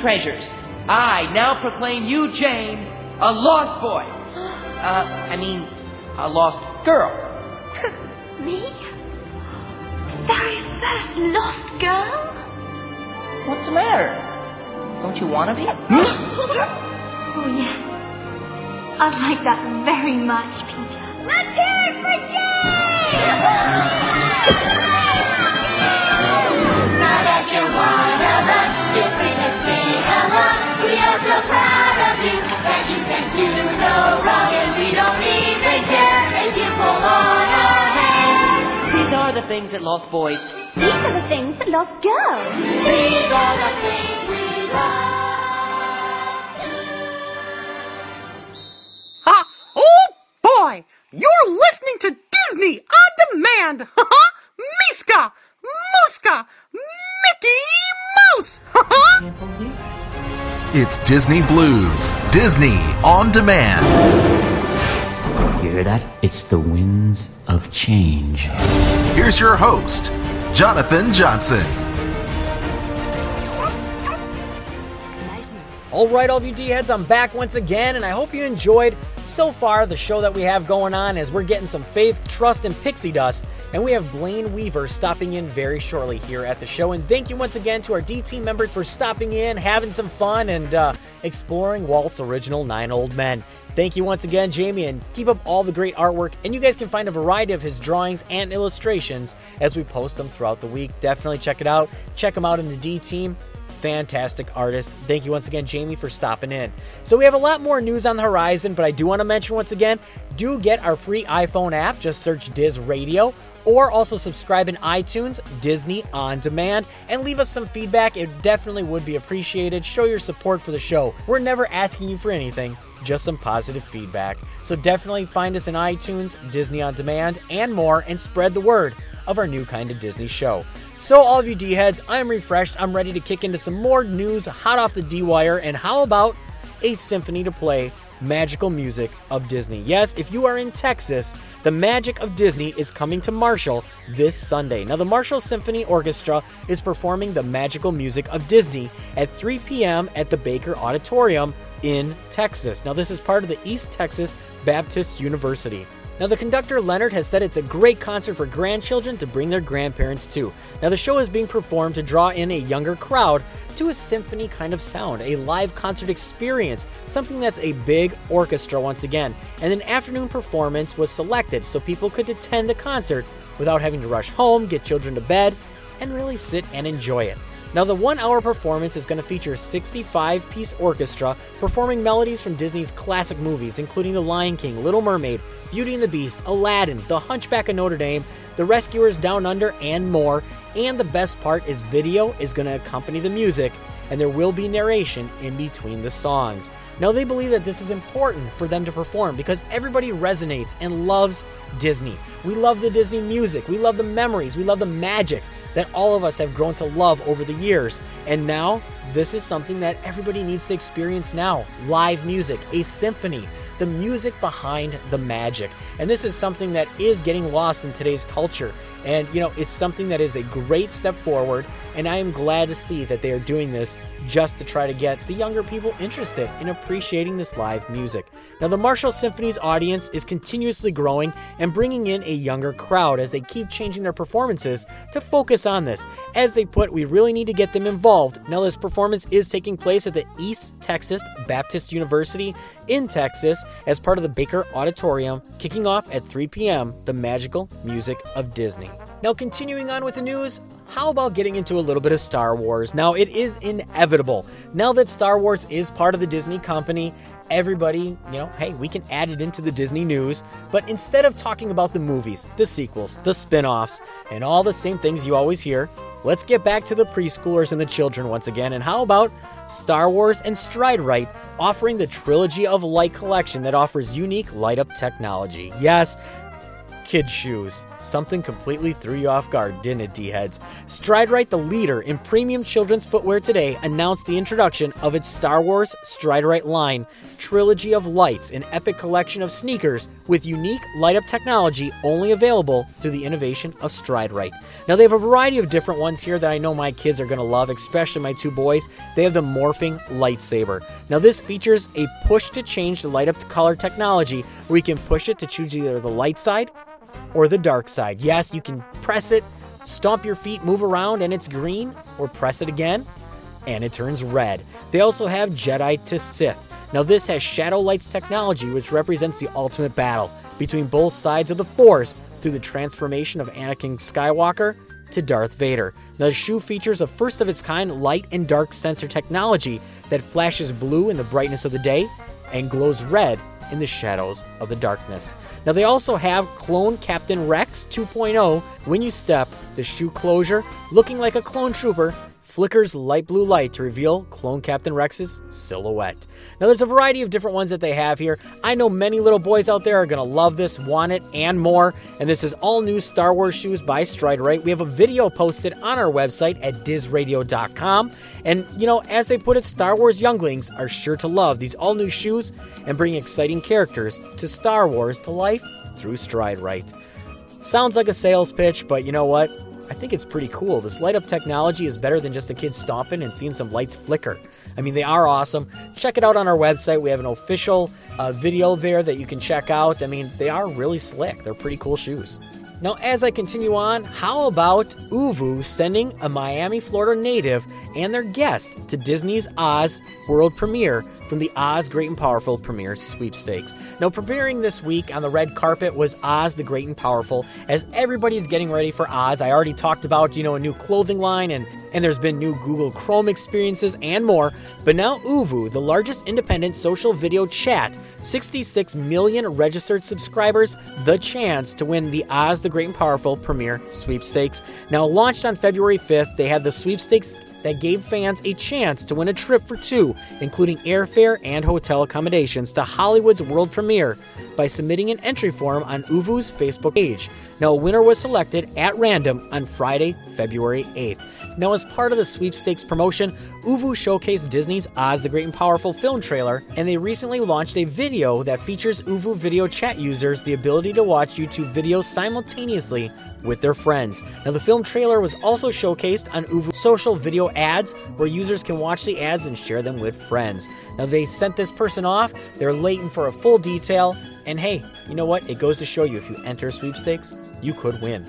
Treasures, I now proclaim you, Jane, a lost boy. Uh, I mean, a lost girl. Me? Very first lost girl? What's the matter? Don't you want to be? oh, yes. I'd like that very much, Peter. Let's hear it for Jay! Now that you're one of us, proud of you that you can do no wrong, and we don't even care if you pull on our hair. These are the things that lost boys. These are the things that lost girls. These are the things we love. Ha! Oh boy! You're listening to Disney on demand! Ha ha! Miska! Muska! Mickey Mouse! Ha ha! It's Disney Blues, Disney on demand. You hear that? It's the winds of change. Here's your host, Jonathan Johnson. All right, all of you D heads, I'm back once again, and I hope you enjoyed so far the show that we have going on is we're getting some faith, trust, and pixie dust. And we have Blayne Weaver stopping in very shortly here at the show. And thank you once again to our D team members for stopping in, having some fun, and uh, exploring Walt's original Nine Old Men. Thank you once again, Jamie, and keep up all the great artwork. And you guys can find a variety of his drawings and illustrations as we post them throughout the week. Definitely check it out. Check him out in the D team fantastic artist. Thank you once again, Jamie, for stopping in. So, we have a lot more news on the horizon, but I do want to mention once again do get our free iPhone app. Just search Diz Radio or also subscribe in iTunes, Disney On Demand, and leave us some feedback. It definitely would be appreciated. Show your support for the show. We're never asking you for anything. Just some positive feedback. So definitely find us in iTunes, Disney On Demand, and more, and spread the word of our new kind of Disney show. So, all of you D heads, I'm refreshed. I'm ready to kick into some more news hot off the D wire. And how about a symphony to play magical music of Disney? Yes, if you are in Texas, the magic of Disney is coming to Marshall this Sunday. Now, the Marshall Symphony Orchestra is performing the magical music of Disney at 3 p.m. at the Baker Auditorium in Texas. Now, this is part of the East Texas Baptist University. Now, the conductor Leonard has said it's a great concert for grandchildren to bring their grandparents to. Now, the show is being performed to draw in a younger crowd to a symphony kind of sound, a live concert experience, something that's a big orchestra once again. And an afternoon performance was selected so people could attend the concert without having to rush home, get children to bed, and really sit and enjoy it. Now, the one hour performance is going to feature a 65 piece orchestra performing melodies from Disney's classic movies, including The Lion King, Little Mermaid, Beauty and the Beast, Aladdin, The Hunchback of Notre Dame, The Rescuers Down Under, and more. And the best part is video is going to accompany the music, and there will be narration in between the songs. Now, they believe that this is important for them to perform because everybody resonates and loves Disney. We love the Disney music, we love the memories, we love the magic that all of us have grown to love over the years. And now, this is something that everybody needs to experience now live music, a symphony, the music behind the magic. And this is something that is getting lost in today's culture. And, you know, it's something that is a great step forward. And I am glad to see that they are doing this just to try to get the younger people interested in appreciating this live music. Now, the Marshall Symphony's audience is continuously growing and bringing in a younger crowd as they keep changing their performances to focus on this. As they put, we really need to get them involved. Now, this performance is taking place at the East Texas Baptist University in Texas as part of the Baker Auditorium, kicking off at 3 p.m. The Magical Music of Disney. Now, continuing on with the news, how about getting into a little bit of Star Wars? Now, it is inevitable. Now that Star Wars is part of the Disney company, everybody, you know, hey, we can add it into the Disney news. But instead of talking about the movies, the sequels, the spin offs, and all the same things you always hear, let's get back to the preschoolers and the children once again. And how about Star Wars and Stride Rite offering the Trilogy of Light collection that offers unique light up technology? Yes, kid shoes. Something completely threw you off guard, didn't it, D-heads? Stride Rite, the leader in premium children's footwear today, announced the introduction of its Star Wars Stride Rite line, Trilogy of Lights, an epic collection of sneakers with unique light-up technology only available through the innovation of Stride Rite. Now, they have a variety of different ones here that I know my kids are going to love, especially my two boys. They have the morphing lightsaber. Now, this features a push to change the light-up to color technology where you can push it to choose either the light side or the dark side. Yes, you can press it, stomp your feet, move around, and it's green, or press it again. and it turns red. They also have Jedi to Sith. Now, this has Shadow Lights technology, which represents the ultimate battle between both sides of the Force through the transformation of Anakin Skywalker to Darth Vader. Now, the shoe features a first of its kind light and dark sensor technology that flashes blue in the brightness of the day and glows red in the shadows of the darkness. Now, they also have Clone Captain Rex 2.0. When you step, the shoe closure, looking like a clone trooper, flickers light blue light to reveal Clone Captain Rex's silhouette. Now, there's a variety of different ones that they have here. I know many little boys out there are going to love this, want it, and more. And this is all new Star Wars shoes by Stride Striderite. We have a video posted on our website at dizradio.com. And, you know, as they put it, Star Wars younglings are sure to love these all new shoes and bring exciting characters to Star Wars to life through Stride Striderite. Sounds like a sales pitch, but you know what? I think it's pretty cool. This light up technology is better than just a kid stomping and seeing some lights flicker. I mean, they are awesome. Check it out on our website. We have an official uh, video there that you can check out. I mean, they are really slick. They're pretty cool shoes. Now, as I continue on, how about ooVoo sending a Miami, Florida native and their guest to Disney's Oz world premiere from the Oz Great and Powerful Premiere Sweepstakes? Now, preparing this week on the red carpet was Oz the Great and Powerful. As everybody is getting ready for Oz, I already talked about, you know, a new clothing line and, and there's been new Google Chrome experiences and more. But now ooVoo, the largest independent social video chat, 66 million registered subscribers, the chance to win the Oz the Great and Powerful Premiere Sweepstakes. Now, launched on February 5th, they had the sweepstakes that gave fans a chance to win a trip for two, including airfare and hotel accommodations, to Hollywood's world premiere by submitting an entry form on ooVoo's Facebook page. Now, a winner was selected at random on Friday, February 8th. Now, as part of the sweepstakes promotion, ooVoo showcased Disney's Oz the Great and Powerful film trailer, and they recently launched a video that features ooVoo video chat users the ability to watch YouTube videos simultaneously with their friends. Now, the film trailer was also showcased on ooVoo social video ads, where users can watch the ads and share them with friends. Now, they sent this person off, they're waiting for a full detail, and hey, you know what? It goes to show you if you enter sweepstakes, you could win.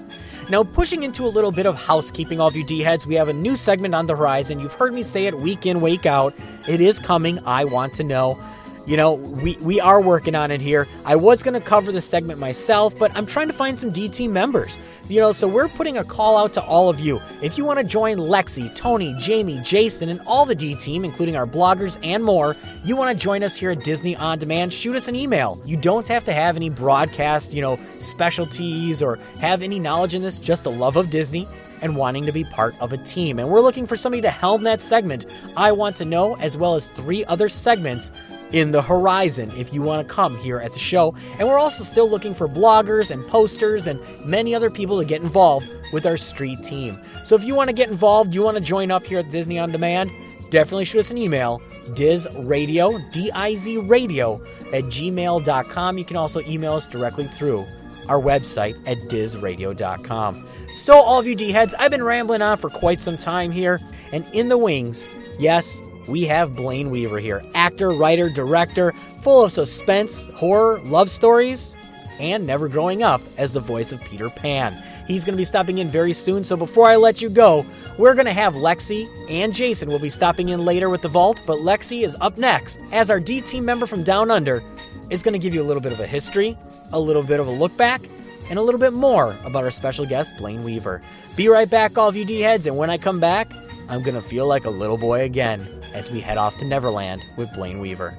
Now, pushing into a little bit of housekeeping, all of you D heads, we have a new segment on the horizon. You've heard me say it week in, week out. It is coming. I want to know. You know, we, we are working on it here. I was going to cover the segment myself, but I'm trying to find some D team members. You know, so we're putting a call out to all of you. If you want to join Lexi, Tony, Jamie, Jason, and all the D team, including our bloggers and more, you want to join us here at Disney On Demand, shoot us an email. You don't have to have any broadcast, you know, specialties or have any knowledge in this, just a love of Disney and wanting to be part of a team. And we're looking for somebody to helm that segment. I want to know, as well as three other segments in the horizon if you want to come here at the show. And we're also still looking for bloggers and posters and many other people to get involved with our street team. So if you want to get involved, you want to join up here at Disney On Demand, definitely shoot us an email, dizradio, D-I-Z radio, at gmail.com. You can also email us directly through our website at dizradio.com. So, all of you D heads, I've been rambling on for quite some time here, and in the wings, yes, we have Blayne Weaver here, actor, writer, director, full of suspense, horror, love stories, and never growing up as the voice of Peter Pan. He's going to be stopping in very soon, so before I let you go, we're going to have Lexi and Jason will be stopping in later with the vault, but Lexi is up next as our D team member from Down Under is going to give you a little bit of a history, a little bit of a look back, and a little bit more about our special guest, Blayne Weaver. Be right back, all of you D heads, and when I come back, I'm going to feel like a little boy again as we head off to Neverland with Blayne Weaver.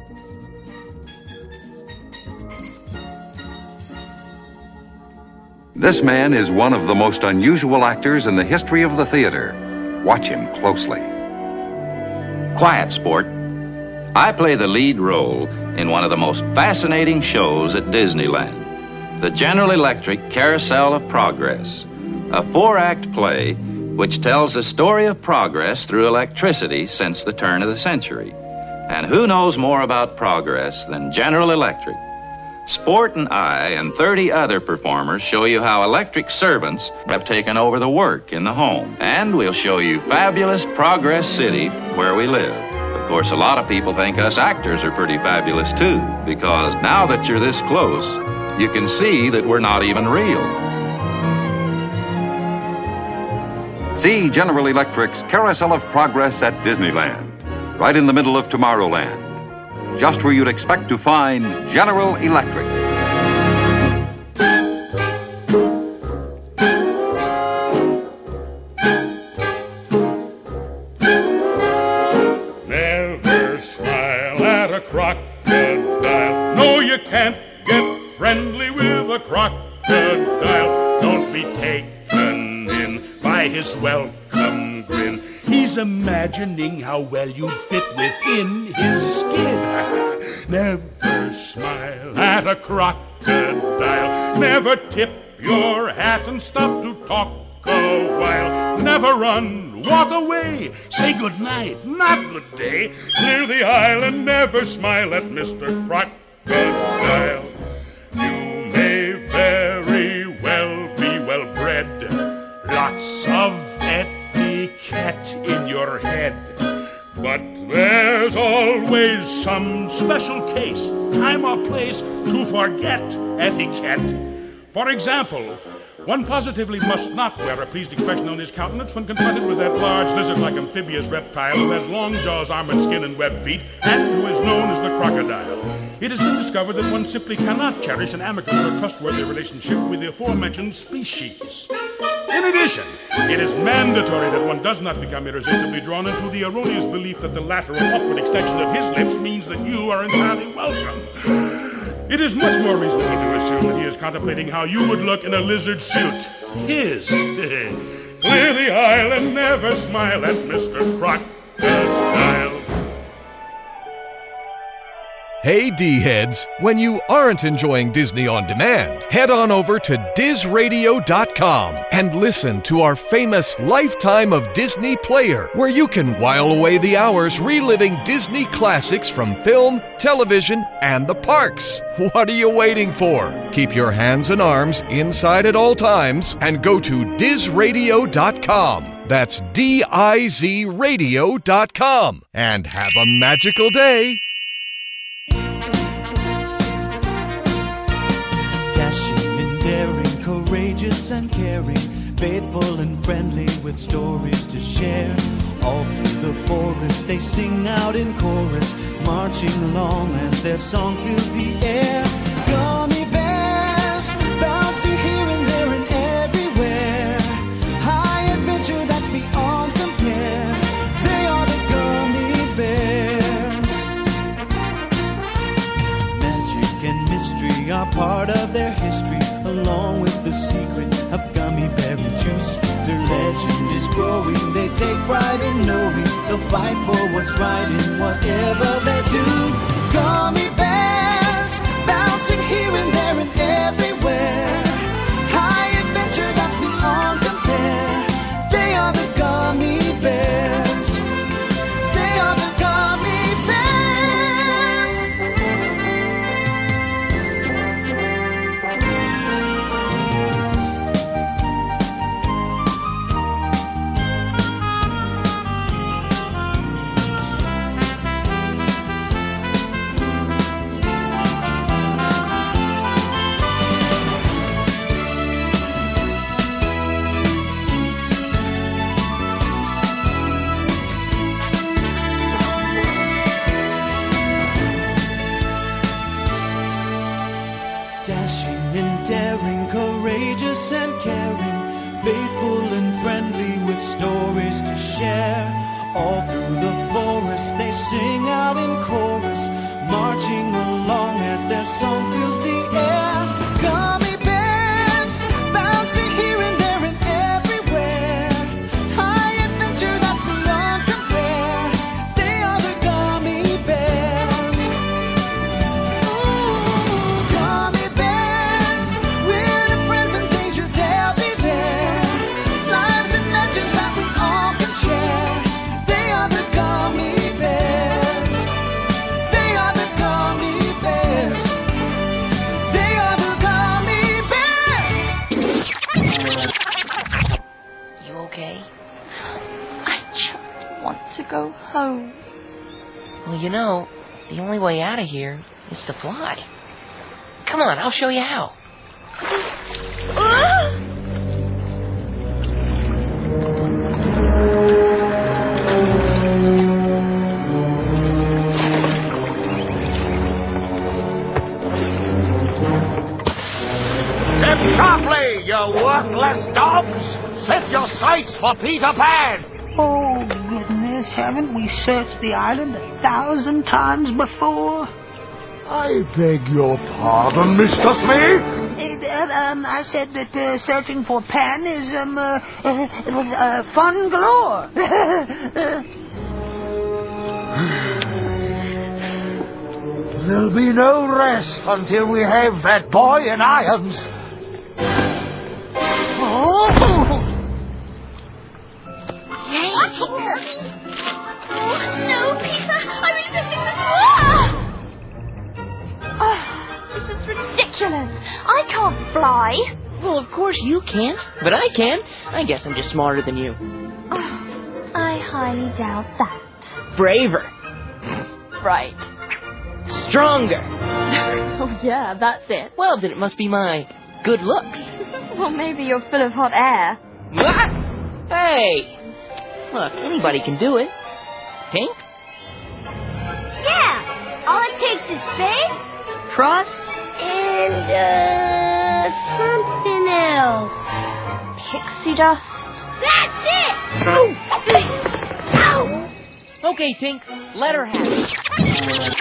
This man is one of the most unusual actors in the history of the theater. Watch him closely. Quiet Sport. I play the lead role in one of the most fascinating shows at Disneyland the General Electric Carousel of Progress, a four act play which tells the story of progress through electricity since the turn of the century. And who knows more about progress than General Electric? Sport and I and 30 other performers show you how electric servants have taken over the work in the home. And we'll show you fabulous Progress City where we live. Of course, a lot of people think us actors are pretty fabulous too, because now that you're this close, you can see that we're not even real. See General Electric's Carousel of Progress at Disneyland, right in the middle of Tomorrowland, just where you'd expect to find General Electric. Never smile at a crocodile. No, you can't get friendly with a crocodile. Don't be taken by his welcome grin. He's imagining how well you'd fit within his skin. Never smile at a crocodile. Never tip your hat and stop to talk a while. Never run, walk away. Say good night, not good day. Clear the aisle and never smile at Mr. Crocodile. Etiquette in your head. But there's always some special case, time or place to forget etiquette. For example, one positively must not wear a pleased expression on his countenance when confronted with that large lizard-like amphibious reptile who has long jaws, armored skin, and webbed feet, and who is known as the crocodile. It has been discovered that one simply cannot cherish an amicable or trustworthy relationship with the aforementioned species. In addition, it is mandatory that one does not become irresistibly drawn into the erroneous belief that the lateral upward extension of his lips means that you are entirely welcome. It is much more reasonable to assume that he is contemplating how you would look in a lizard suit. His. Clear the aisle and never smile at Mr. Crocodile. Hey D-heads, when you aren't enjoying Disney on demand, head on over to DizRadio.com and listen to our famous Lifetime of Disney player, where you can while away the hours reliving Disney classics from film, television, and the parks. What are you waiting for? Keep your hands and arms inside at all times and go to DizRadio.com. That's D-I-Z Radio.com. And have a magical day. Caring, faithful and friendly with stories to share. All through the forest they sing out in chorus, marching along as their song fills the air. Gummi Bears, bouncing here and there and everywhere. High adventure that's beyond compare. They are the Gummi Bears. Magic and mystery are part of their history, along with Their is growing, they take pride in knowing they'll fight for what's right in whatever they do. Gummi Bears, bouncing here and there as only way out of here is to fly. Come on, I'll show you how. Step sharply, you worthless dogs! Set your sights for Peter Pan! Oh, haven't we searched the island a thousand times before? I beg your pardon, Mr. Smee? It, uh, um, I said that uh, searching for Pan is, um, uh, uh, it was, uh, fun galore. There'll be no rest until we have that boy in irons. oh! What? Oh, no, Peter! I really don't think this Oh, this is ridiculous. I can't fly. Well, of course you can't, but I can. I guess I'm just smarter than you. Oh, I highly doubt that. Braver. Right. Stronger. oh, yeah, that's it. Well, then it must be my good looks. Well, maybe you're full of hot air. What? Hey! Look, anybody can do it. Tink? Yeah. All it takes is faith Trust? and, uh, something else. Pixie dust. That's it! Ow! Okay, Tink, let her have it.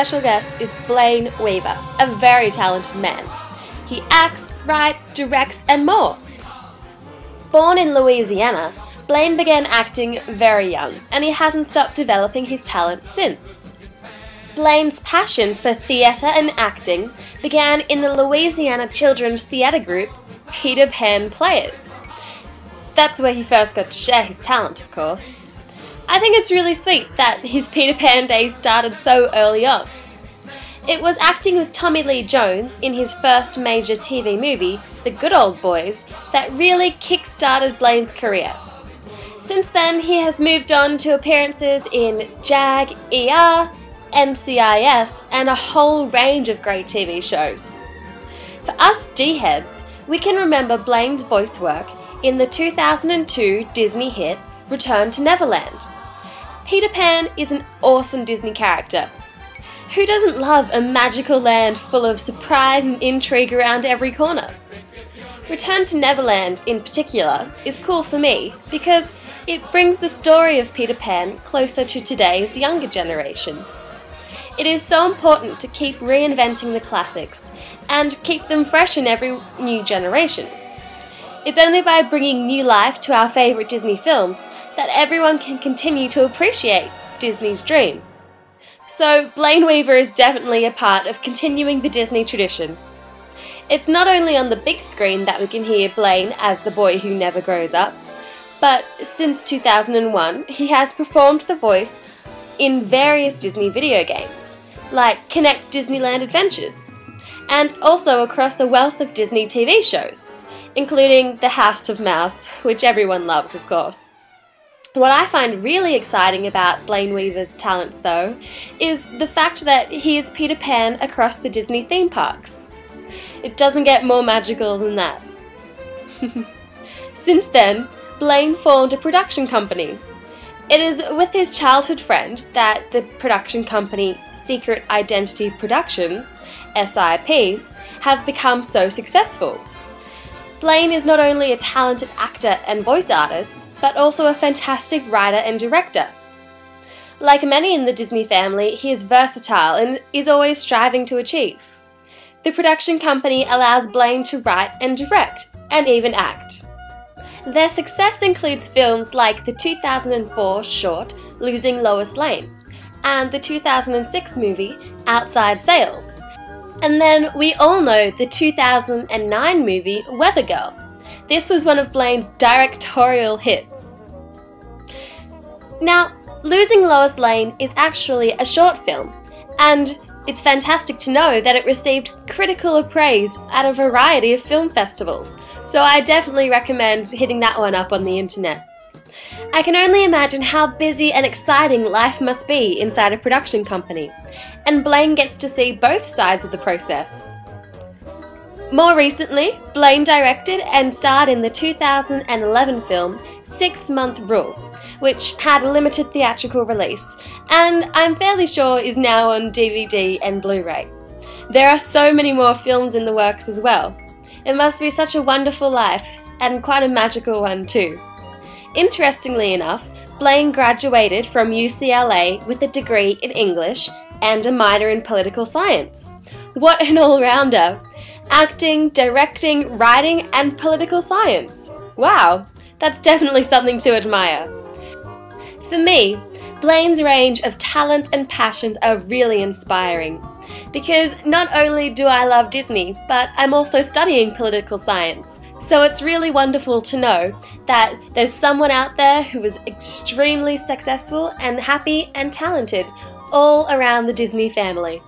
Special guest is Blayne Weaver, a very talented man. He acts, writes, directs, and more. Born in Louisiana, Blayne began acting very young, and he hasn't stopped developing his talent since. Blayne's passion for theatre and acting began in the Louisiana children's theatre group Peter Pan Players. That's where he first got to share his talent, of course. I think it's really sweet that his Peter Pan days started so early on. It was acting with Tommy Lee Jones in his first major TV movie, The Good Old Boys, that really kick started Blayne's career. Since then, he has moved on to appearances in JAG, ER, NCIS, and a whole range of great TV shows. For us D heads, we can remember Blayne's voice work in the 2002 Disney hit Return to Neverland. Peter Pan is an awesome Disney character. Who doesn't love a magical land full of surprise and intrigue around every corner? Return to Neverland, in particular, is cool for me because it brings the story of Peter Pan closer to today's younger generation. It is so important to keep reinventing the classics and keep them fresh in every new generation. It's only by bringing new life to our favourite Disney films that everyone can continue to appreciate Disney's dream. So, Blayne Weaver is definitely a part of continuing the Disney tradition. It's not only on the big screen that we can hear Blayne as the boy who never grows up, but since 2001, he has performed the voice in various Disney video games, like Kinect Disneyland Adventures, and also across a wealth of Disney TV shows, including The House of Mouse, which everyone loves, of course. What I find really exciting about Blayne Weaver's talents, though, is the fact that he is Peter Pan across the Disney theme parks. It doesn't get more magical than that. Since then, Blayne formed a production company. It is with his childhood friend that the production company Secret Identity Productions, SIP, have become so successful. Blayne is not only a talented actor and voice artist, but also a fantastic writer and director. Like many in the Disney family, he is versatile and is always striving to achieve. The production company allows Blayne to write and direct, and even act. Their success includes films like the 2004 short Losing Lois Lane and the 2006 movie Outside Sales. And then we all know the 2009 movie Weather Girl. This was one of Blayne's directorial hits. Now, Losing Lois Lane is actually a short film, and it's fantastic to know that it received critical praise at a variety of film festivals, so I definitely recommend hitting that one up on the internet. I can only imagine how busy and exciting life must be inside a production company, and Blayne gets to see both sides of the process. More recently, Blayne directed and starred in the 2011 film Six Month Rule, which had a limited theatrical release, and I'm fairly sure is now on DVD and Blu ray. There are so many more films in the works as well. It must be such a wonderful life, and quite a magical one too. Interestingly enough, Blayne graduated from UCLA with a degree in English and a minor in political science. What an all rounder! Acting, directing, writing, and political science. Wow, that's definitely something to admire. For me, Blayne's range of talents and passions are really inspiring. Because not only do I love Disney, but I'm also studying political science. So it's really wonderful to know that there's someone out there who is extremely successful and happy and talented all around the Disney family.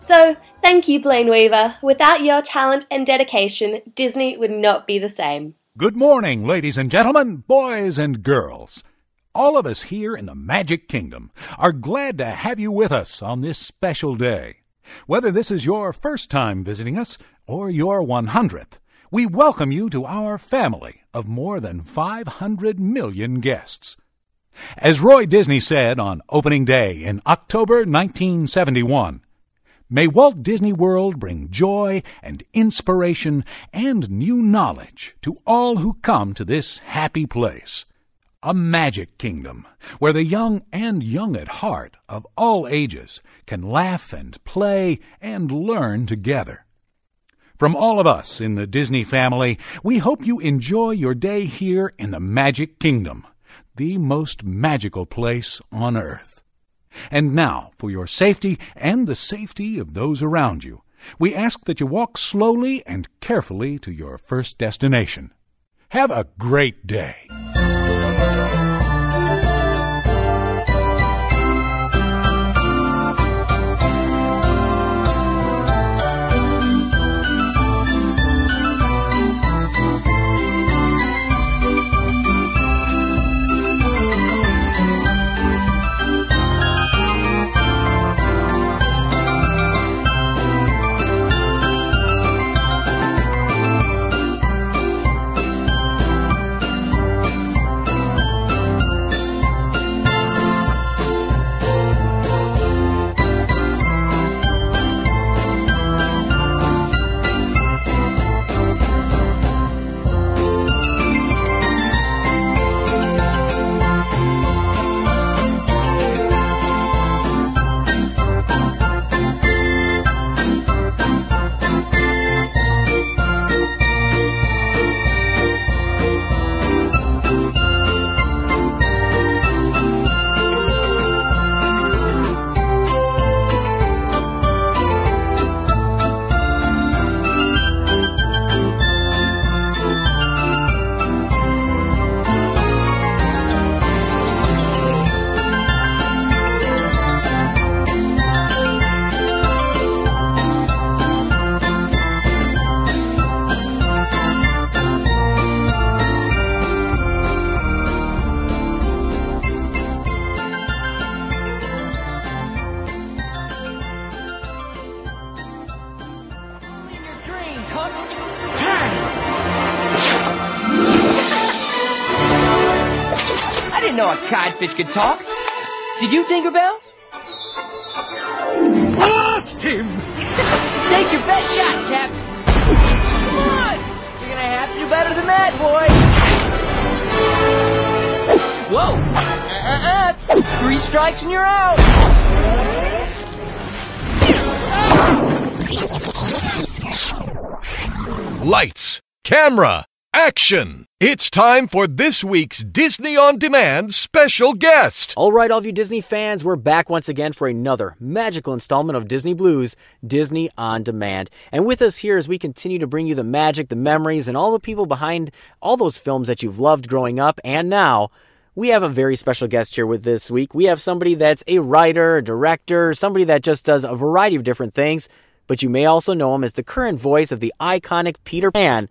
So, thank you, Blayne Weaver. Without your talent and dedication, Disney would not be the same. Good morning, ladies and gentlemen, boys and girls. All of us here in the Magic Kingdom are glad to have you with us on this special day. Whether this is your first time visiting us or your 100th, we welcome you to our family of more than 500 million guests. As Roy Disney said on opening day in October 1971, May Walt Disney World bring joy and inspiration and new knowledge to all who come to this happy place. A magic kingdom where the young and young at heart of all ages can laugh and play and learn together. From all of us in the Disney family, we hope you enjoy your day here in the Magic Kingdom, the most magical place on earth. And now, for your safety and the safety of those around you, we ask that you walk slowly and carefully to your first destination. Have a great day. Could talk. Did you, Tinkerbell? Blast him! Take your best shot, Captain. Come on! You're gonna have to do better than that, boy. Whoa! Uh-uh-uh. Three strikes and you're out. Lights, camera, action! It's time for this week's Disney On Demand special guest. All right, all of you Disney fans, we're back once again for another magical installment of Disney Blues, Disney On Demand. And with us here as we continue to bring you the magic, the memories, and all the people behind all those films that you've loved growing up and now, we have a very special guest here with this week. We have somebody that's a writer, a director, somebody that just does a variety of different things, but you may also know him as the current voice of the iconic Peter Pan.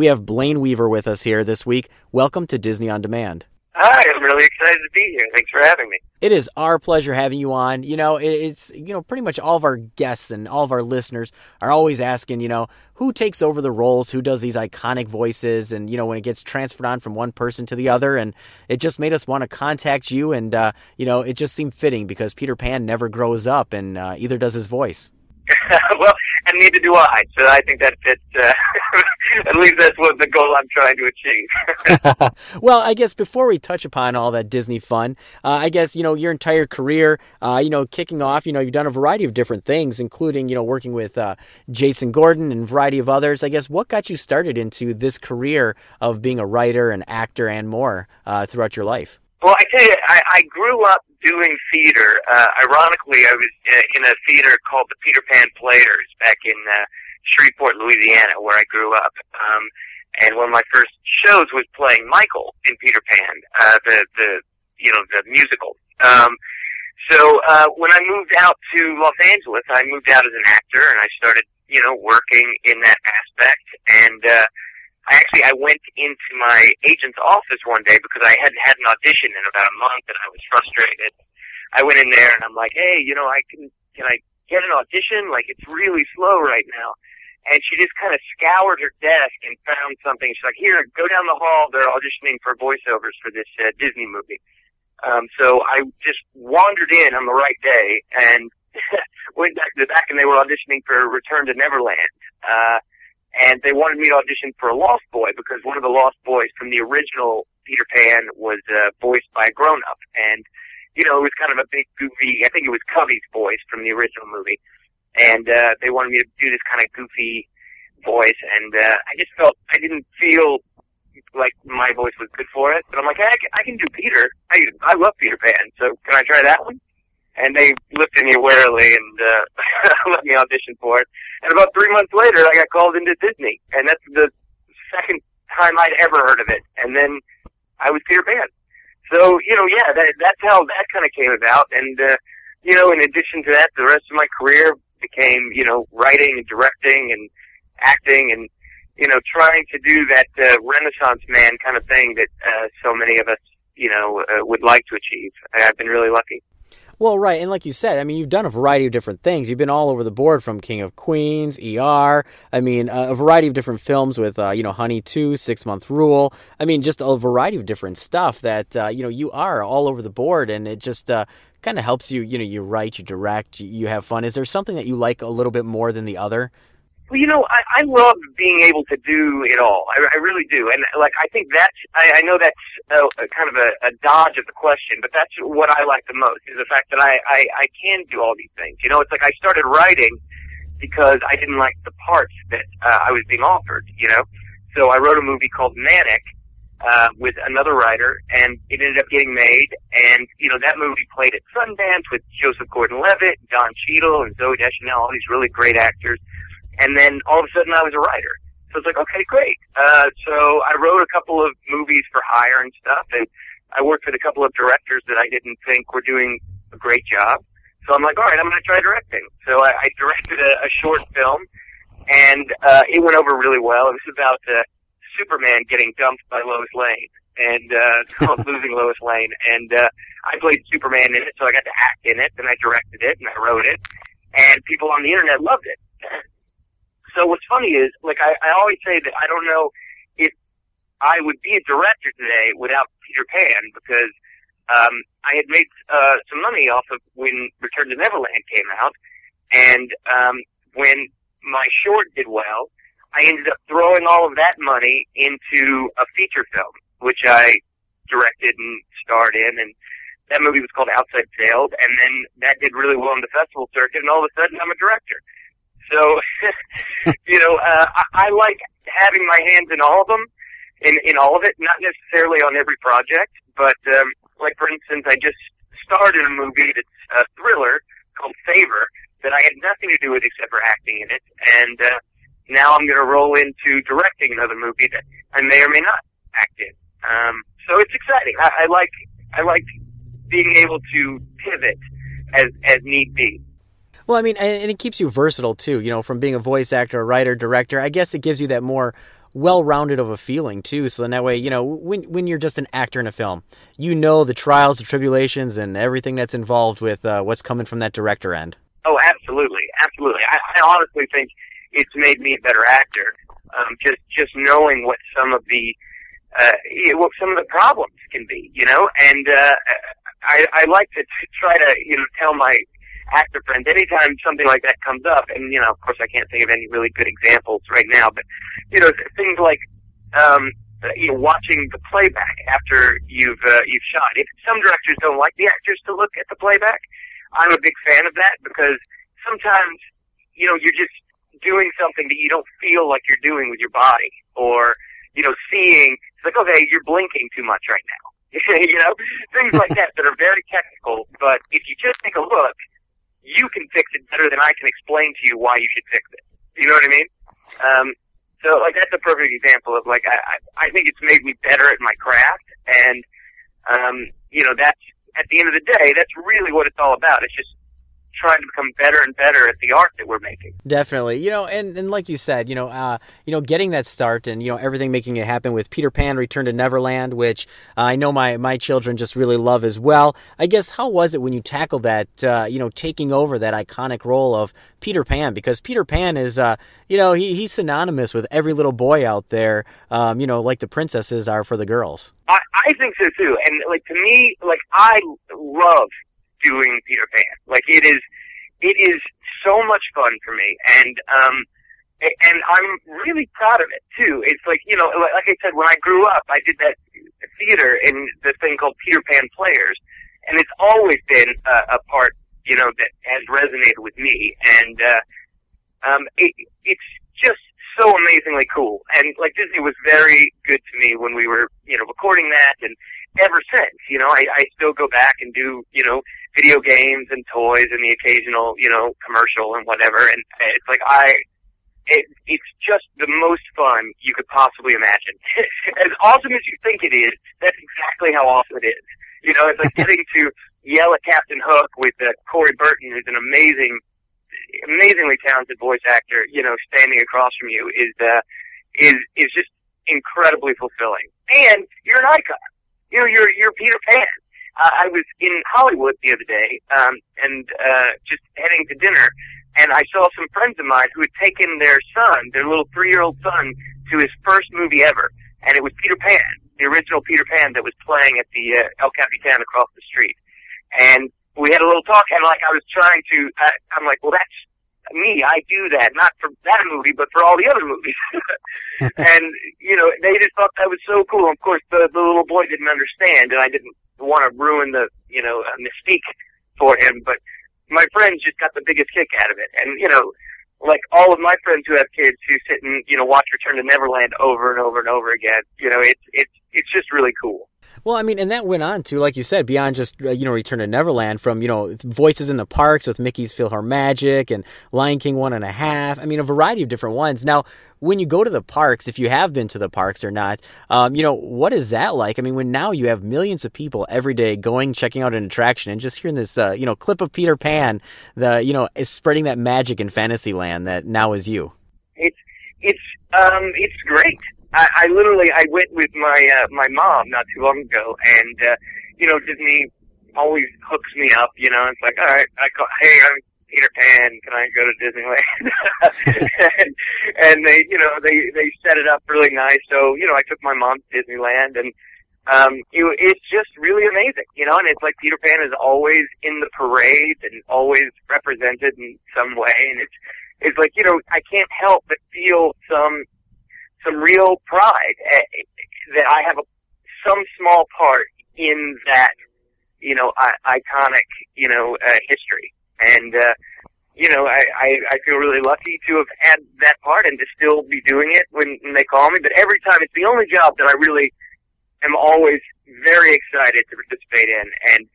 We have Blayne Weaver with us here this week. Welcome to Disney On Demand. Hi, I'm really excited to be here. Thanks for having me. It is our pleasure having you on. You know, it's, you know, pretty much all of our guests and all of our listeners are always asking, you know, who takes over the roles, who does these iconic voices, and, you know, when it gets transferred on from one person to the other. And it just made us want to contact you. And, uh, you know, it just seemed fitting because Peter Pan never grows up and uh, either does his voice. well, and neither do I. So I think that fits. Uh, at least that's what the goal I'm trying to achieve. well, I guess before we touch upon all that Disney fun, uh, I guess you know your entire career, uh, you know, kicking off, you know, you've done a variety of different things, including you know working with uh, Jason Gordon and a variety of others. I guess what got you started into this career of being a writer, an actor, and more uh, throughout your life? Well, I tell you, I, I grew up doing theater. Uh, ironically, I was uh, in a theater called the Peter Pan Players back in uh, Shreveport, Louisiana, where I grew up. Um, and one of my first shows was playing Michael in Peter Pan, uh, the the you know the musical. Um, so uh, when I moved out to Los Angeles, I moved out as an actor, and I started you know working in that aspect. And uh, I actually I went into my agent's office one day because I hadn't had an audition in about a month, and I was frustrated. I went in there and I'm like, hey, you know, I can can I get an audition? Like it's really slow right now. And she just kind of scoured her desk and found something. She's like, here, go down the hall. They're auditioning for voiceovers for this uh, Disney movie. Um, so I just wandered in on the right day and went back to the back and they were auditioning for Return to Neverland. Uh, and they wanted me to audition for a Lost Boy because one of the Lost Boys from the original Peter Pan was uh, voiced by a grown up. And, you know, it was kind of a big goofy, I think it was Cubby's voice from the original movie. And, uh, they wanted me to do this kind of goofy voice. And, uh, I just felt, I didn't feel like my voice was good for it. But I'm like, I I can do Peter. I, I love Peter Pan. So can I try that one? And they looked at me warily and, uh, let me audition for it. And about three months later, I got called into Disney. And that's the second time I'd ever heard of it. And then I was Peter Pan. So, you know, yeah, that, that's how that kind of came about. And, uh, you know, in addition to that, the rest of my career became, you know, writing and directing and acting and, you know, trying to do that, uh, Renaissance man kind of thing that, uh, so many of us, you know, uh, would like to achieve. I've been really lucky. Well, right, and like you said, I mean, you've done a variety of different things. You've been all over the board, from King of Queens, ER. I mean, a variety of different films with, uh, you know, Honey Two, Six Month Rule. I mean, just a variety of different stuff that uh, you know you are all over the board, and it just uh, kind of helps you. You know, you write, you direct, you have fun. Is there something that you like a little bit more than the other? Well, you know, I, I love being able to do it all. I, I really do, and like I think that's. I, I know that's a, a kind of a, a dodge of the question, but that's what I like the most is the fact that I, I I can do all these things. You know, it's like I started writing because I didn't like the parts that uh, I was being offered. You know, so I wrote a movie called Manic uh, with another writer, and it ended up getting made. And you know, that movie played at Sundance with Joseph Gordon-Levitt, Don Cheadle, and Zooey Deschanel, all these really great actors. And then all of a sudden I was a writer. So it's like, okay, great. Uh, so I wrote a couple of movies for hire and stuff, and I worked with a couple of directors that I didn't think were doing a great job. So I'm like, all right, I'm going to try directing. So I, I directed a, a short film, and uh, it went over really well. It was about uh, Superman getting dumped by Lois Lane, and uh, called Losing Lois Lane. And uh, I played Superman in it, so I got to act in it, and I directed it, and I wrote it, and people on the internet loved it. So what's funny is, like, I, I always say that I don't know if I would be a director today without Peter Pan because um, I had made uh, some money off of when Return to Neverland came out, and um, when my short did well, I ended up throwing all of that money into a feature film, which I directed and starred in, and that movie was called Outside Sales, and then that did really well on the festival circuit, and all of a sudden I'm a director. So, you know, uh, I, I like having my hands in all of them, in in all of it. Not necessarily on every project, but um, like for instance, I just starred in a movie that's a thriller called Favor that I had nothing to do with except for acting in it, and uh, now I'm going to roll into directing another movie that I may or may not act in. Um, so it's exciting. I, I like I like being able to pivot as as need be. Well, I mean, and it keeps you versatile too. You know, from being a voice actor, a writer, director. I guess it gives you that more well-rounded of a feeling too. So then that way, you know, when when you're just an actor in a film, you know the trials, the tribulations, and everything that's involved with uh, what's coming from that director end. Oh, absolutely, absolutely. I, I honestly think it's made me a better actor. Um, just just knowing what some of the uh, what some of the problems can be, you know, and uh, I, I like to t- try to you know tell my actor friends anytime something like that comes up, and you know, of course, I can't think of any really good examples right now, but you know, things like um, you know, watching the playback after you've uh, you've shot. If some directors don't like the actors to look at the playback, I'm a big fan of that because sometimes you know you're just doing something that you don't feel like you're doing with your body, or you know, seeing it's like okay, you're blinking too much right now. you know, things like that that are very technical. But if you just take a look, you can fix it better than I can explain to you why you should fix it. You know what I mean? Um, so like that's a perfect example of like I I think it's made me better at my craft, and um, you know that's at the end of the day that's really what it's all about. It's just trying to become better and better at the art that we're making. Definitely, you know, and, and like you said, you know, uh, you know, getting that start and you know everything making it happen with Peter Pan: Return to Neverland, which uh, I know my my children just really love as well. I guess how was it when you tackled that, uh, you know, taking over that iconic role of Peter Pan? Because Peter Pan is, uh, you know, he, he's synonymous with every little boy out there, um, you know, like the princesses are for the girls. I, I think so too, and like to me, like I love doing Peter Pan. Like it is, it is so much fun for me, and um, and I'm really proud of it too. It's like you know, like I said, when I grew up, I did that theater in the thing called Peter Pan Players, and it's always been a, a part, you know, that has resonated with me, and uh, um, it, it's just so amazingly cool. And like Disney was very good to me when we were, you know, recording that, and ever since, you know, I, I still go back and do, you know, video games and toys and the occasional, you know, commercial and whatever. And it's like I, it, it's just the most fun you could possibly imagine. as awesome as you think it is, that's exactly how awesome it is. You know, it's like getting to yell at Captain Hook with uh, Corey Burton, who's an amazing, amazingly talented voice actor. You know, standing across from you is uh, is is just incredibly fulfilling. And you're an icon. You know, you're you're Peter Pan. I was in Hollywood the other day, um, and uh, just heading to dinner, and I saw some friends of mine who had taken their son, their little three-year-old son, to his first movie ever, and it was Peter Pan, the original Peter Pan that was playing at the uh, El Capitan across the street. And we had a little talk, and like I was trying to, uh, I'm like, well, that's me. I do that, not for that movie, but for all the other movies. and you know, they just thought that was so cool. Of course, the the little boy didn't understand, and I didn't want to ruin the you know uh, mystique for him. But my friends just got the biggest kick out of it, and you know. Like all of my friends who have kids who sit and you know watch Return to Neverland over and over and over again, you know it's it's it's just really cool. Well, I mean, and that went on to, like you said, beyond just uh, you know Return to Neverland, from you know voices in the parks with Mickey's PhilharMagic and Lion King one and a half. I mean, a variety of different ones. Now, when you go to the parks, if you have been to the parks or not, um, you know what is that like? I mean, when now you have millions of people every day going, checking out an attraction, and just hearing this, uh, you know, clip of Peter Pan, the you know, is spreading that magic in Fantasyland that now is you. It's it's um it's great. I, I literally I went with my uh, my mom not too long ago, and uh, you know Disney always hooks me up. You know, it's like all right, I call, hey, I'm Peter Pan. Can I go to Disneyland? and, and they, you know, they they set it up really nice. So you know, I took my mom to Disneyland, and um, it, it's just really amazing. You know, and it's like Peter Pan is always in the parade and always represented in some way, and it's it's like you know I can't help but feel some some real pride eh, that I have a, some small part in that, you know, I, iconic, you know, uh, history. And, uh, you know, I, I, I feel really lucky to have had that part and to still be doing it when, when they call me. But every time, it's the only job that I really am always very excited to participate in and,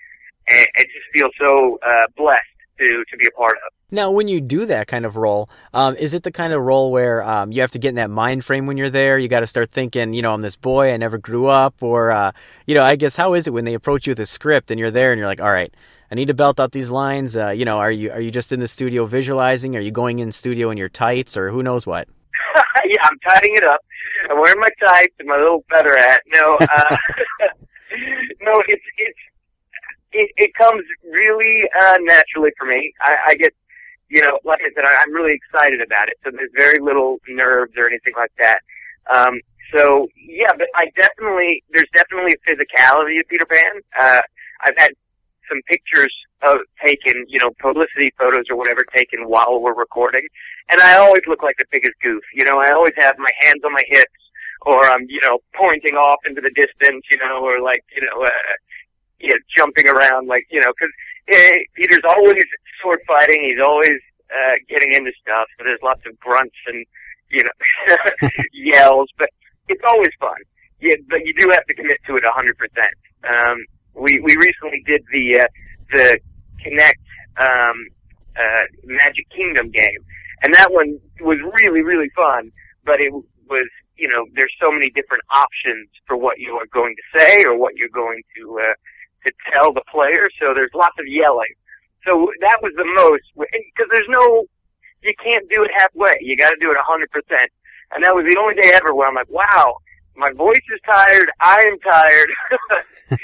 and, and just feel so, uh, blessed to, to be a part of. Now, when you do that kind of role, um, is it the kind of role where um, you have to get in that mind frame when you're there? You got to start thinking, you know, I'm this boy, I never grew up, or, uh, you know, I guess how is it when they approach you with a script and you're there and you're like, all right, I need to belt out these lines. Uh, you know, are you are you just in the studio visualizing? Are you going in studio in your tights, or who knows what? yeah, I'm tidying it up. I'm wearing my tights and my little feather hat. No, uh, no, it's it's it, it comes really uh, naturally for me. I, I get, you know, like I said, I, I'm really excited about it. So there's very little nerves or anything like that. Um, so yeah, but I definitely there's definitely a physicality to Peter Pan. Uh, I've had some pictures of taken, you know, publicity photos or whatever taken while we're recording, and I always look like the biggest goof. You know, I always have my hands on my hips, or I'm, you know, pointing off into the distance, you know, or like, you know, uh, you know, jumping around, like, you know, because eh, Peter's always sword fighting. He's always uh, getting into stuff. So there's lots of grunts and, you know, yells, but it's always fun. Yeah, but you do have to commit to it hundred percent. Um, we we recently did the uh, the Kinect um, uh, Magic Kingdom game, and that one was really really fun. But it was you know there's so many different options for what you are going to say or what you're going to uh, to tell the player. So there's lots of yelling. So that was the most because there's no you can't do it halfway. You got to do it a hundred percent. And that was the only day ever where I'm like, wow, my voice is tired. I am tired.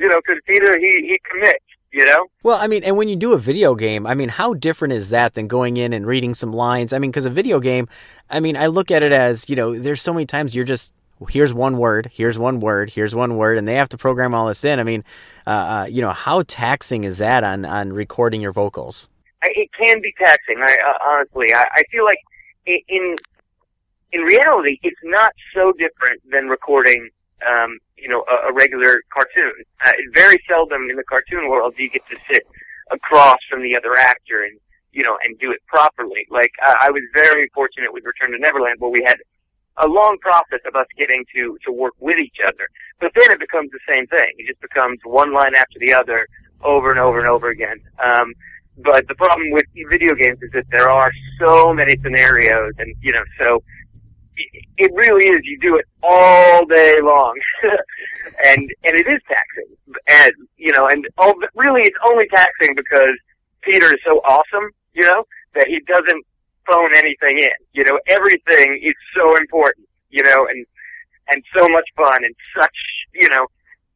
you know, because Peter he he commits. You know. Well, I mean, and when you do a video game, I mean, how different is that than going in and reading some lines? I mean, because a video game, I mean, I look at it as you know, there's so many times you're just here's one word, here's one word, here's one word, and they have to program all this in. I mean, uh, uh, you know, how taxing is that on on recording your vocals? It can be taxing. I uh, honestly, I, I feel like in in reality, it's not so different than recording, um, you know, a, a regular cartoon. Uh, very seldom in the cartoon world do you get to sit across from the other actor and, you know, and do it properly. Like, uh, I was very fortunate with Return to Neverland where we had a long process of us getting to, to work with each other. But then it becomes the same thing. It just becomes one line after the other over and over and over again. Um, but the problem with video games is that there are so many scenarios and, you know, so it really is. You do it all day long, and and it is taxing. And you know, and all, really, it's only taxing because Peter is so awesome. You know that he doesn't phone anything in. You know, everything is so important. You know, and and so much fun and such you know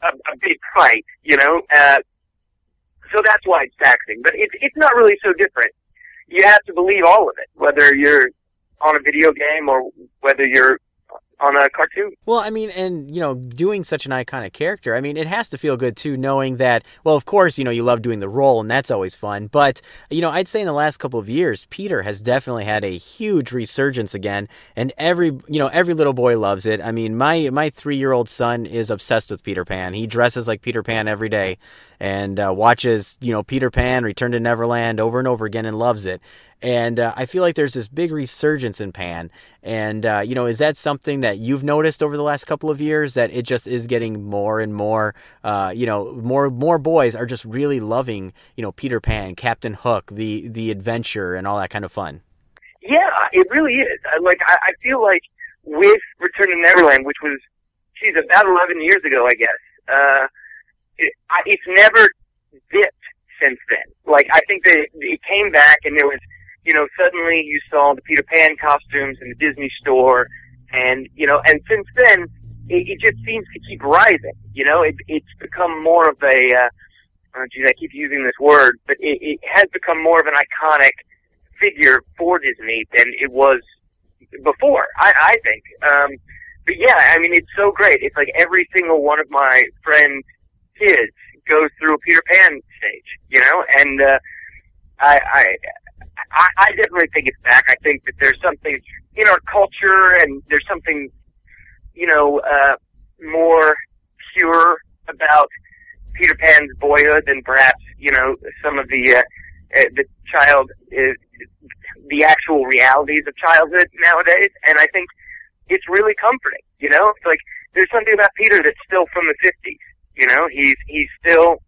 a, a big fight. You know, uh, so that's why it's taxing. But it's it's not really so different. You have to believe all of it, whether you're on a video game or whether you're on a cartoon. Well, I mean, and you know, doing such an iconic character, I mean, it has to feel good too, knowing that. Well, of course, you know, you love doing the role, and that's always fun. But you know, I'd say in the last couple of years, Peter has definitely had a huge resurgence again, and every you know, every little boy loves it. I mean, my my three year old son is obsessed with Peter Pan. He dresses like Peter Pan every day, and uh, watches you know Peter Pan, Return to Neverland over and over again, and loves it. And uh, I feel like there's this big resurgence in Pan. And, uh, you know, is that something that you've noticed over the last couple of years that it just is getting more and more, uh, you know, more more boys are just really loving, you know, Peter Pan, Captain Hook, the the adventure, and all that kind of fun? Yeah, it really is. Like, I, I feel like with Return to Neverland, which was, geez, about 11 years ago, I guess, uh, it, I, it's never dipped since then. Like, I think that it, came back and there was you know, suddenly you saw the Peter Pan costumes in the Disney store, and you know, and since then, it, it just seems to keep rising. You know, it, it's become more of a, uh, oh, geez, I keep using this word, but it, it has become more of an iconic figure for Disney than it was before. I, I think. Um, but yeah, I mean, it's so great. It's like every single one of my friends' kids goes through a Peter Pan stage, you know, and uh, I, I I, I definitely think it's back. I think that there's something in our culture and there's something, you know, uh, more pure about Peter Pan's boyhood than perhaps, you know, some of the, uh, uh, the child, is the actual realities of childhood nowadays. And I think it's really comforting, you know? It's like, there's something about Peter that's still from the 50s, you know? He's, he's still,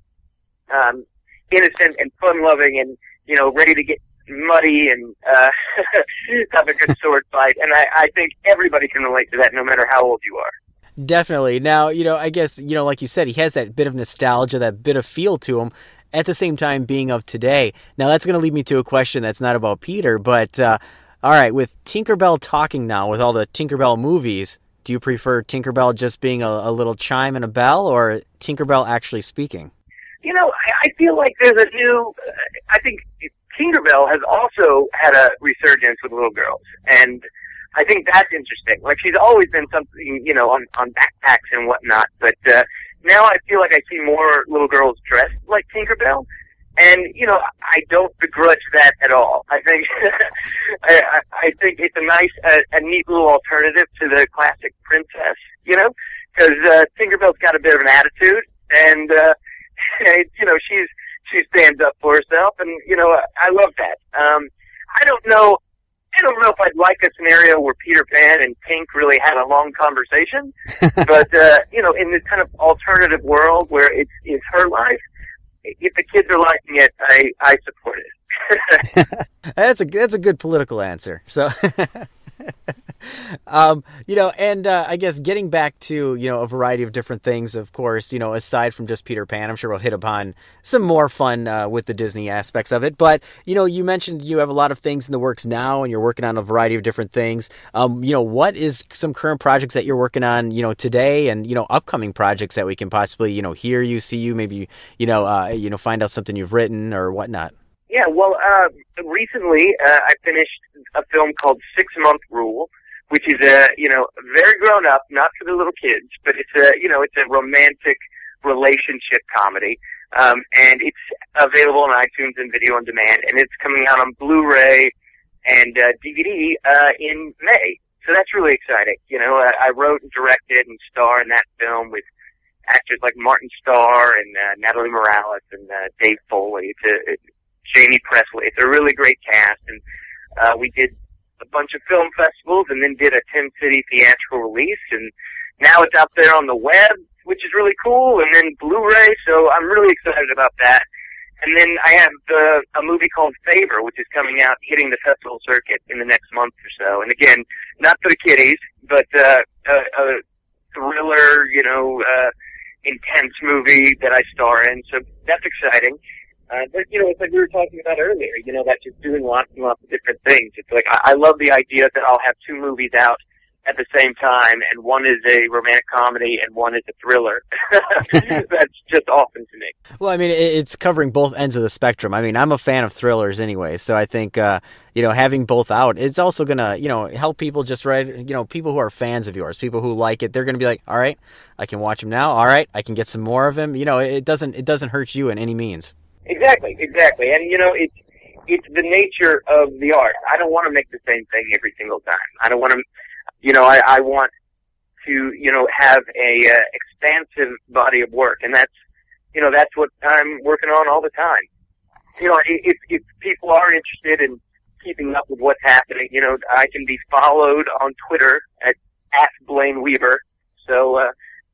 um, innocent and fun loving and, you know, ready to get muddy and uh, have a good sword fight. And I, I think everybody can relate to that, no matter how old you are. Definitely. Now, you know, I guess, you know, like you said, he has that bit of nostalgia, that bit of feel to him, at the same time being of today. Now, that's going to lead me to a question that's not about Peter, but, uh, all right, with Tinkerbell talking now, with all the Tinkerbell movies, do you prefer Tinkerbell just being a, a little chime and a bell, or Tinkerbell actually speaking? You know, I, I feel like there's a new. Uh, I think Tinkerbell has also had a resurgence with little girls, and I think that's interesting. Like she's always been something, you know, on on backpacks and whatnot, but uh, now I feel like I see more little girls dressed like Tinkerbell, and you know, I don't begrudge that at all. I think I, I think it's a nice, uh, a neat little alternative to the classic princess, you know, because uh, Tinkerbell's got a bit of an attitude, and uh, you know, she's she stands up for herself, and you know, I love that. Um, I don't know. I don't know if I'd like a scenario where Peter Pan and Tink really had a long conversation, but uh, you know, in this kind of alternative world where it's it's her life, if the kids are liking it, I I support it. that's a that's a good political answer. So. Um, you know, and uh, I guess getting back to you know a variety of different things, of course, you know, aside from just Peter Pan, I'm sure we'll hit upon some more fun uh, with the Disney aspects of it. But you know, you mentioned you have a lot of things in the works now, and you're working on a variety of different things. Um, you know, what is some current projects that you're working on, you know, today, and you know, upcoming projects that we can possibly you know hear you, see you, maybe you know, uh, you know, find out something you've written or whatnot. Yeah, well, uh, recently uh, I finished a film called Six Month Rule, which is a you know very grown up, not for the little kids, but it's a you know it's a romantic relationship comedy, um, and it's available on iTunes and video on demand, and it's coming out on Blu-ray and uh, DVD uh, in May. So that's really exciting. You know, I, I wrote and directed and star in that film with actors like Martin Starr and uh, Natalie Morales and uh, Dave Foley. It's a, it, Jaime Pressly. It's a really great cast, and uh, we did a bunch of film festivals and then did a 10 city theatrical release, and now it's out there on the web, which is really cool, and then Blu-ray. So I'm really excited about that. And then I have the, a movie called Favor, which is coming out, hitting the festival circuit in the next month or so. And again, not for the kiddies, but uh, a, a thriller, you know, uh, intense movie that I star in. So that's exciting. Uh, but you know, it's like we were talking about earlier. You know, that just doing lots and lots of different things. It's like I, I love the idea that I'll have two movies out at the same time, and one is a romantic comedy and one is a thriller. That's just awesome to me. Well, I mean, it's covering both ends of the spectrum. I mean, I'm a fan of thrillers anyway, so I think uh, you know having both out, it's also gonna you know help people just right. You know, people who are fans of yours, people who like it, they're gonna be like, all right, I can watch him now. All right, I can get some more of him. You know, it doesn't it doesn't hurt you in any means. Exactly, exactly. And you know, it's it's the nature of the art. I don't want to make the same thing every single time. I don't want to, you know, I, I want to, you know, have a uh, expansive body of work, and that's, you know, that's what I'm working on all the time. You know, if if people are interested in keeping up with what's happening, you know, I can be followed on Twitter at at Blayne Weaver. So uh,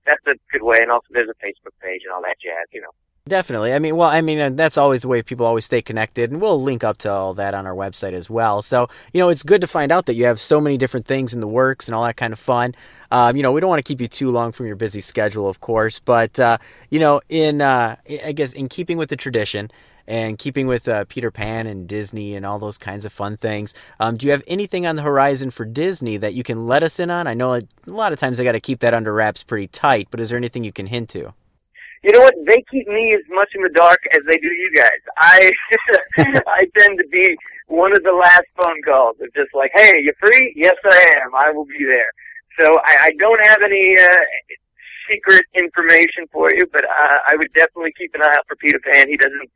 that's a good way, and also there's a Facebook page and all that jazz. You know. Definitely. I mean, well, I mean, uh, that's always the way people always stay connected, and we'll link up to all that on our website as well. So, you know, it's good to find out that you have so many different things in the works and all that kind of fun. Um, you know, we don't want to keep you too long from your busy schedule, of course, but uh, you know, in uh, I guess in keeping with the tradition and keeping with uh, Peter Pan and Disney and all those kinds of fun things, um, do you have anything on the horizon for Disney that you can let us in on? I know a lot of times they got to keep that under wraps pretty tight, but is there anything you can hint to? You know what? They keep me as much in the dark as they do you guys. I I tend to be one of the last phone calls. It's just like, hey, you free? Yes, I am. I will be there. So I, I don't have any uh, secret information for you, but uh, I would definitely keep an eye out for Peter Pan. He doesn't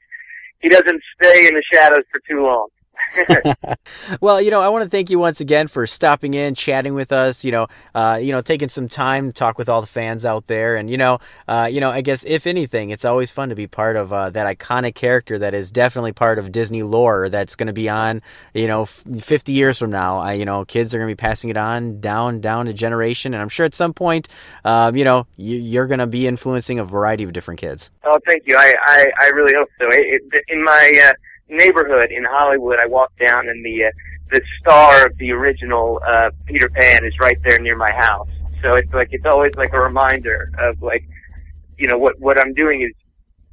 he doesn't stay in the shadows for too long. well, you know, I want to thank you once again for stopping in, chatting with us. You know, uh, you know, taking some time to talk with all the fans out there, and you know, uh, you know, I guess if anything, it's always fun to be part of uh, that iconic character that is definitely part of Disney lore. That's going to be on, you know, fifty years from now. I, you know, kids are going to be passing it on down, down a generation, and I'm sure at some point, um, you know, you, are going to be influencing a variety of different kids. Oh, thank you. I, I, I really hope so. It, it, in my uh, neighborhood in Hollywood. I walk down, and the uh, the star of the original uh, Peter Pan is right there near my house. So it's like it's always like a reminder of like, you know, what what I'm doing is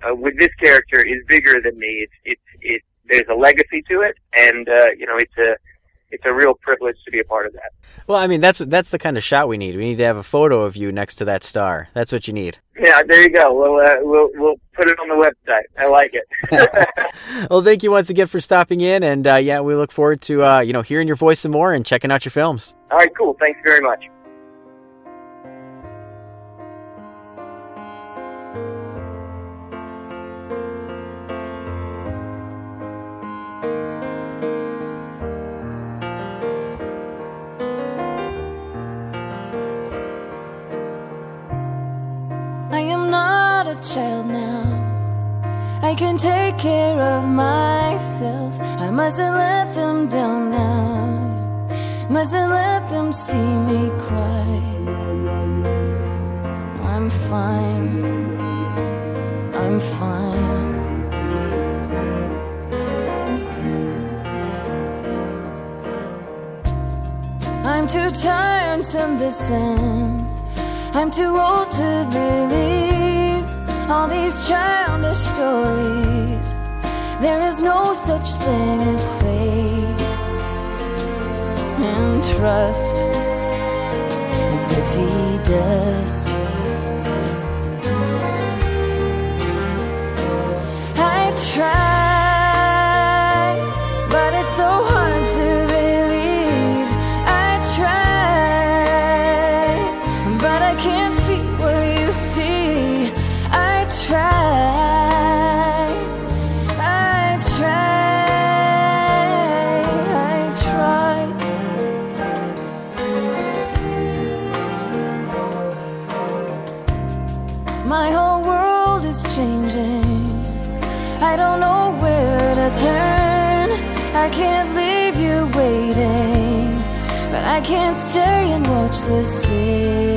uh, with this character is bigger than me. It's it's it. There's a legacy to it, and uh, you know, it's a it's a real privilege to be a part of that. Well, I mean, that's that's the kind of shot we need. We need to have a photo of you next to that star. That's what you need. Yeah, there you go. We'll uh, we'll we'll put it on the website. I like it. Well, thank you once again for stopping in, and uh, yeah, we look forward to uh, you know hearing your voice some more and checking out your films. All right, cool. Thanks very much. Child now. I can take care of myself. I mustn't let them down now. Mustn't let them see me cry. I'm fine. I'm fine. I'm too tired to listen. I'm too old to believe all these childish stories. There is no such thing as faith and trust and pixie dust. I try, but it's so hard watch the city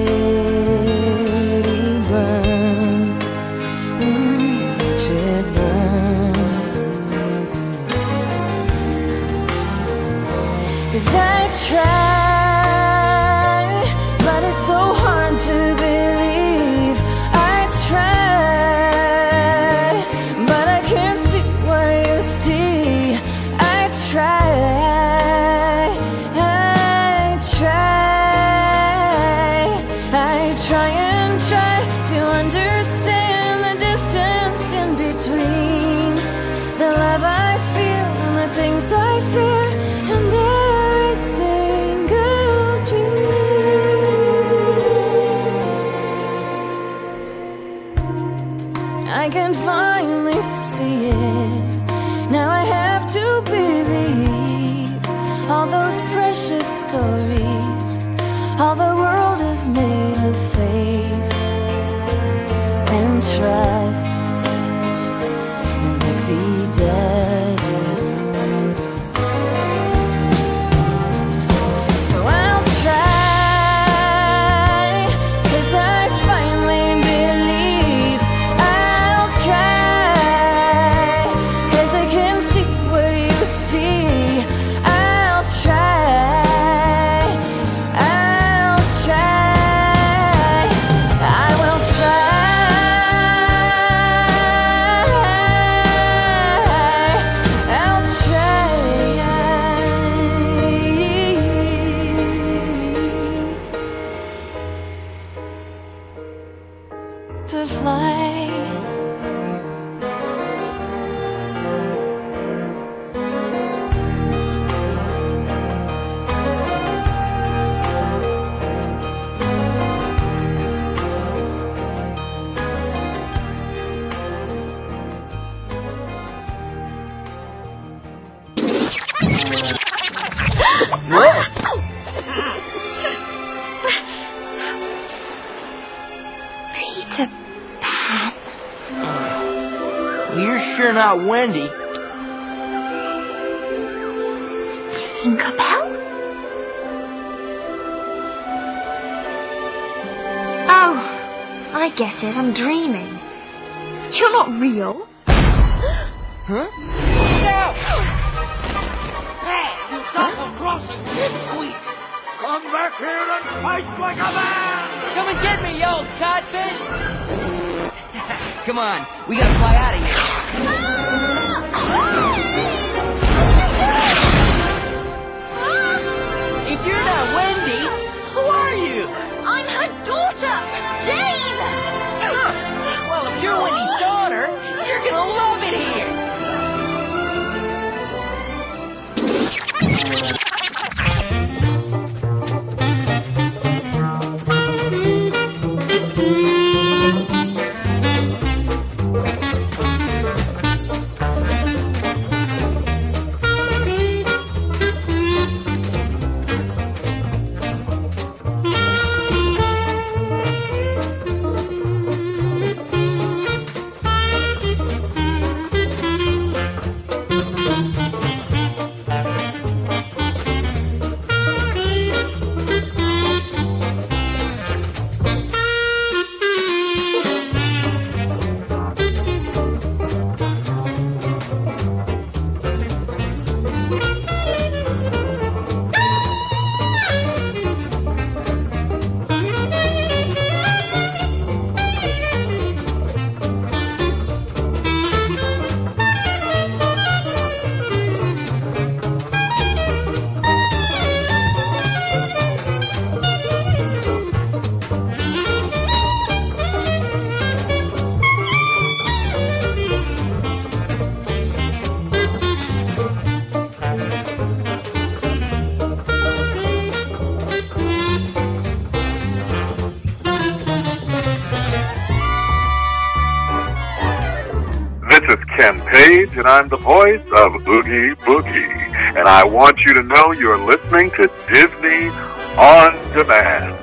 and I'm the voice of Oogie Boogie. And I want you to know you're listening to Disney on Demand.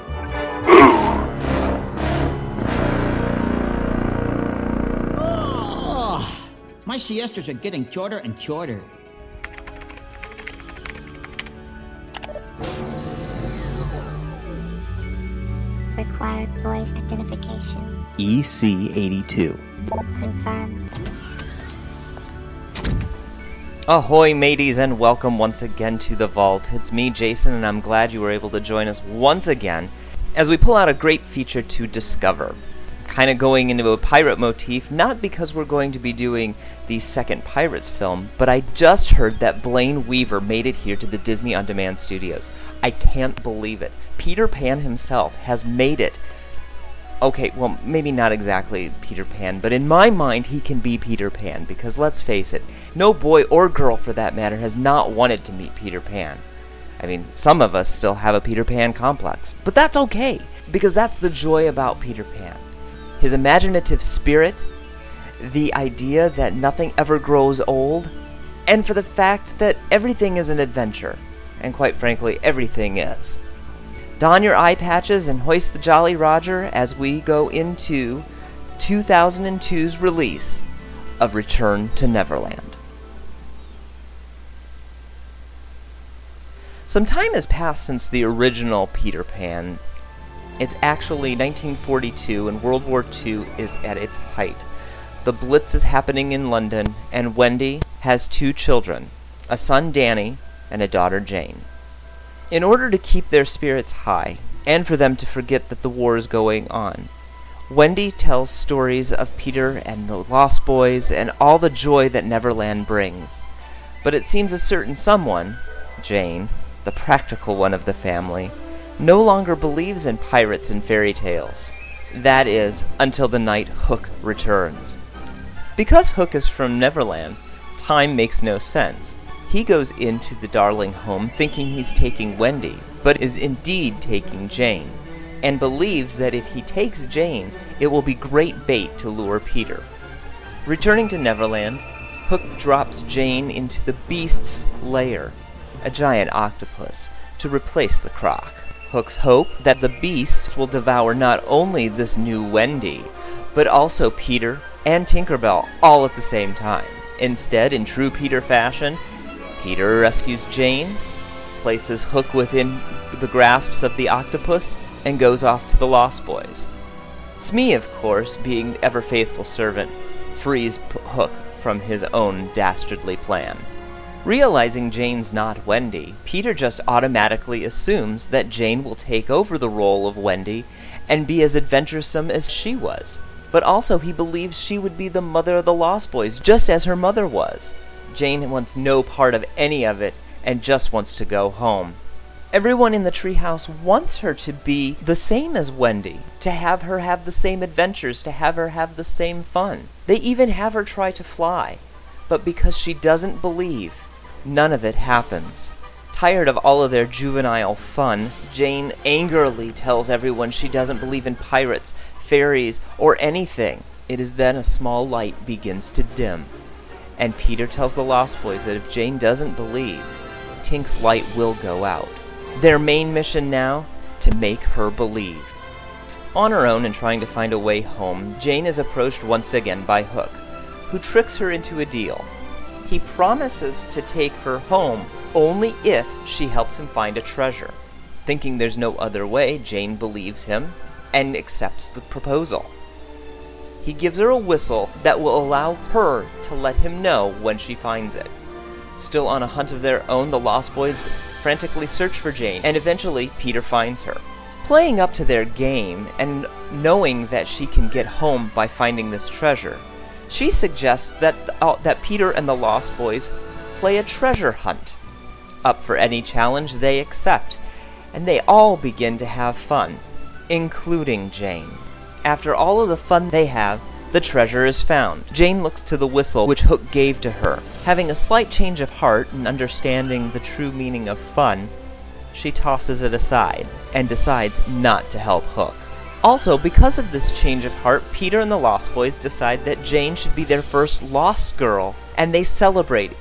Ooh. Oh, my siestas are getting shorter and shorter. Required voice identification. E EC82. Confirmed. Ahoy, mateys, and welcome once again to the vault. It's me, Jason, and I'm glad you were able to join us once again as we pull out a great feature to discover. Kind of going into a pirate motif, not because we're going to be doing the second Pirates film, but I just heard that Blayne Weaver made it here to the Disney On Demand studios. I can't believe it. Peter Pan himself has made it okay, well, maybe not exactly Peter Pan, but in my mind, he can be Peter Pan because let's face it, no boy or girl for that matter has not wanted to meet Peter Pan. I mean, some of us still have a Peter Pan complex, but that's okay because that's the joy about Peter Pan. His imaginative spirit, the idea that nothing ever grows old, and for the fact that everything is an adventure, and quite frankly, everything is. Don your eye patches and hoist the Jolly Roger as we go into 2002's release of Return to Neverland. Some time has passed since the original Peter Pan. It's actually 1942 and World War II is at its height. The Blitz is happening in London, and Wendy has two children a son, Danny, and a daughter, Jane. In order to keep their spirits high, and for them to forget that the war is going on, Wendy tells stories of Peter and the Lost Boys and all the joy that Neverland brings. But it seems a certain someone, Jane, the practical one of the family, no longer believes in pirates and fairy tales. That is, until the night Hook returns. Because Hook is from Neverland, time makes no sense. He goes into the darling home thinking he's taking Wendy, but is indeed taking Jane, and believes that if he takes Jane, it will be great bait to lure Peter. Returning to Neverland, Hook drops Jane into the beast's lair, a giant octopus, to replace the croc. Hook's hope that the beast will devour not only this new Wendy, but also Peter and Tinkerbell all at the same time. Instead, in true Peter fashion, Peter rescues Jane, places Hook within the grasps of the octopus, and goes off to the Lost Boys. Smee, of course, being the ever faithful servant, frees P- Hook from his own dastardly plan. Realizing Jane's not Wendy, Peter just automatically assumes that Jane will take over the role of Wendy and be as adventuresome as she was. But also, he believes she would be the mother of the Lost Boys, just as her mother was. Jane wants no part of any of it and just wants to go home. Everyone in the treehouse wants her to be the same as Wendy, to have her have the same adventures, to have her have the same fun. They even have her try to fly. But because she doesn't believe, none of it happens. Tired of all of their juvenile fun, Jane angrily tells everyone she doesn't believe in pirates, fairies, or anything. It is then a small light begins to dim. And Peter tells the Lost Boys that if Jane doesn't believe, Tink's light will go out. Their main mission now? To make her believe. On her own and trying to find a way home, Jane is approached once again by Hook, who tricks her into a deal. He promises to take her home only if she helps him find a treasure. Thinking there's no other way, Jane believes him and accepts the proposal. He gives her a whistle that will allow her to let him know when she finds it. Still on a hunt of their own, the Lost Boys frantically search for Jane, and eventually Peter finds her. Playing up to their game and knowing that she can get home by finding this treasure, she suggests that uh, that Peter and the Lost Boys play a treasure hunt. Up for any challenge they accept, and they all begin to have fun, including Jane. After all of the fun they have, the treasure is found. Jane looks to the whistle which Hook gave to her. Having a slight change of heart and understanding the true meaning of fun, she tosses it aside and decides not to help Hook. Also, because of this change of heart, Peter and the Lost Boys decide that Jane should be their first Lost Girl, and they celebrate.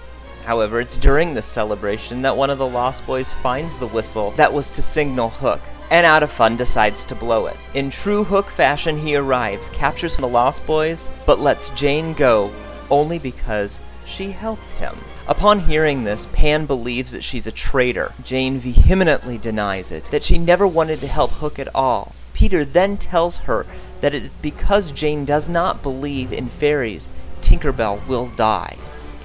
However, it's during this celebration that one of the Lost Boys finds the whistle that was to signal Hook, and out of fun decides to blow it. In true Hook fashion, he arrives, captures the Lost Boys, but lets Jane go only because she helped him. Upon hearing this, Pan believes that she's a traitor. Jane vehemently denies it, that she never wanted to help Hook at all. Peter then tells her that it is because Jane does not believe in fairies, Tinkerbell will die.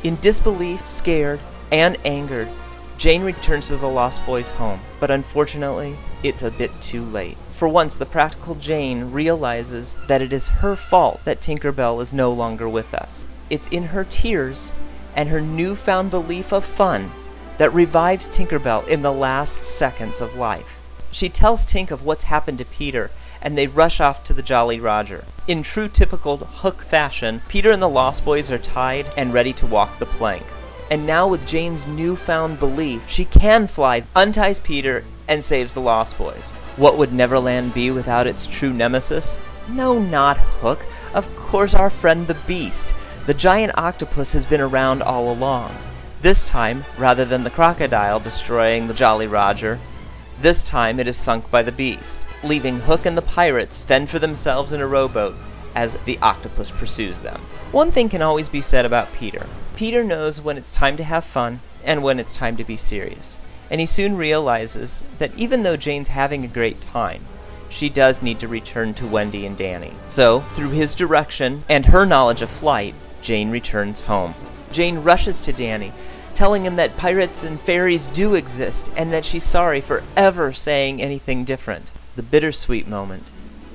In disbelief, scared, and angered, Jane returns to the Lost Boys' home, but unfortunately, it's a bit too late. For once, the practical Jane realizes that it is her fault that Tinkerbell is no longer with us. It's in her tears and her newfound belief of fun that revives Tinkerbell in the last seconds of life. She tells Tink of what's happened to Peter, and they rush off to the Jolly Roger. In true typical Hook fashion, Peter and the Lost Boys are tied and ready to walk the plank. And now, with Jane's newfound belief, she can fly, unties Peter, and saves the Lost Boys. What would Neverland be without its true nemesis? No, not Hook. Of course, our friend the Beast. The giant octopus has been around all along. This time, rather than the crocodile destroying the Jolly Roger, this time it is sunk by the beast, leaving Hook and the pirates fend for themselves in a rowboat as the octopus pursues them. One thing can always be said about Peter. Peter knows when it's time to have fun and when it's time to be serious. And he soon realizes that even though Jane's having a great time, she does need to return to Wendy and Danny. So, through his direction and her knowledge of flight, Jane returns home. Jane rushes to Danny, telling him that pirates and fairies do exist and that she's sorry for ever saying anything different. The bittersweet moment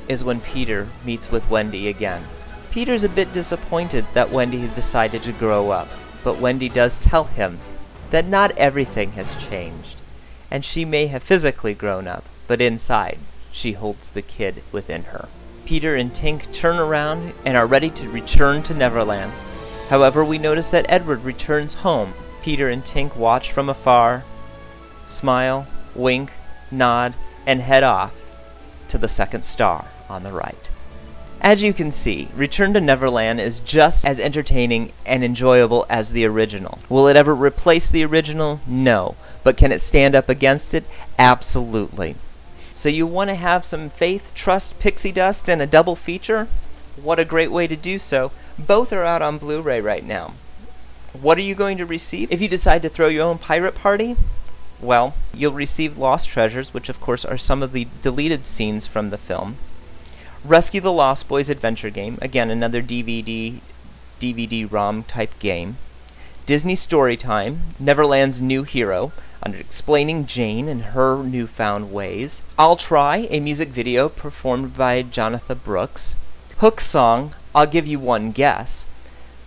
is when Peter meets with Wendy again. Peter's a bit disappointed that Wendy has decided to grow up, but Wendy does tell him that not everything has changed, and she may have physically grown up, but inside she holds the kid within her. Peter and Tink turn around and are ready to return to Neverland. However, we notice that Edward returns home. Peter and Tink watch from afar, smile, wink, nod, and head off to the second star on the right. As you can see, Return to Neverland is just as entertaining and enjoyable as the original. Will it ever replace the original? No. But can it stand up against it? Absolutely. So you want to have some faith, trust, pixie dust, and a double feature? What a great way to do so. Both are out on Blu-ray right now. What are you going to receive if you decide to throw your own pirate party? Well, you'll receive Lost Treasures, which of course are some of the deleted scenes from the film. Rescue the Lost Boys adventure game, again another DVD DVD ROM type game. Disney Storytime, Neverland's New Hero, on explaining Jane and her newfound ways. I'll Try, a music video performed by Jonathan Brooks. Hook's song, I'll Give You One Guess.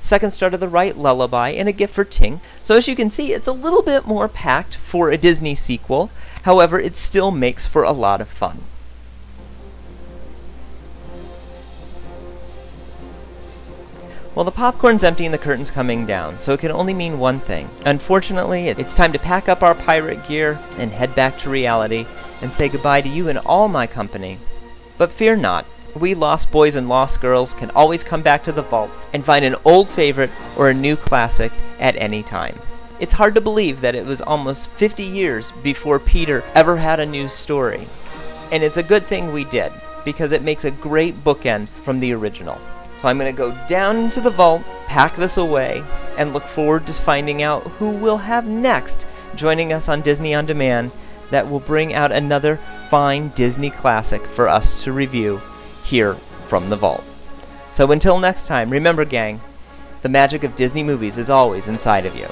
Second Star to the Right Lullaby, and a gift for Tink. So as you can see, it's a little bit more packed for a Disney sequel. However, it still makes for a lot of fun. Well, the popcorn's empty and the curtain's coming down, so it can only mean one thing. Unfortunately, it's time to pack up our pirate gear and head back to reality and say goodbye to you and all my company. But fear not, we lost boys and lost girls can always come back to the vault and find an old favorite or a new classic at any time. It's hard to believe that it was almost 50 years before Peter ever had a new story. And it's a good thing we did, because it makes a great bookend from the original. So I'm going to go down into the vault, pack this away, and look forward to finding out who we'll have next joining us on Disney On Demand that will bring out another fine Disney classic for us to review here from the vault. So until next time, remember, gang, the magic of Disney movies is always inside of you.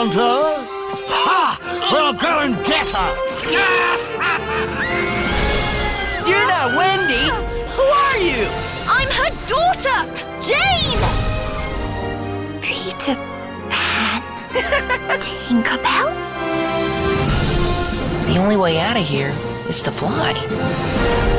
Want her? Ha! Well, go and get her! You're not Wendy! Who are you? I'm her daughter, Jane! Peter Pan? Tinkerbell? The only way out of here is to fly.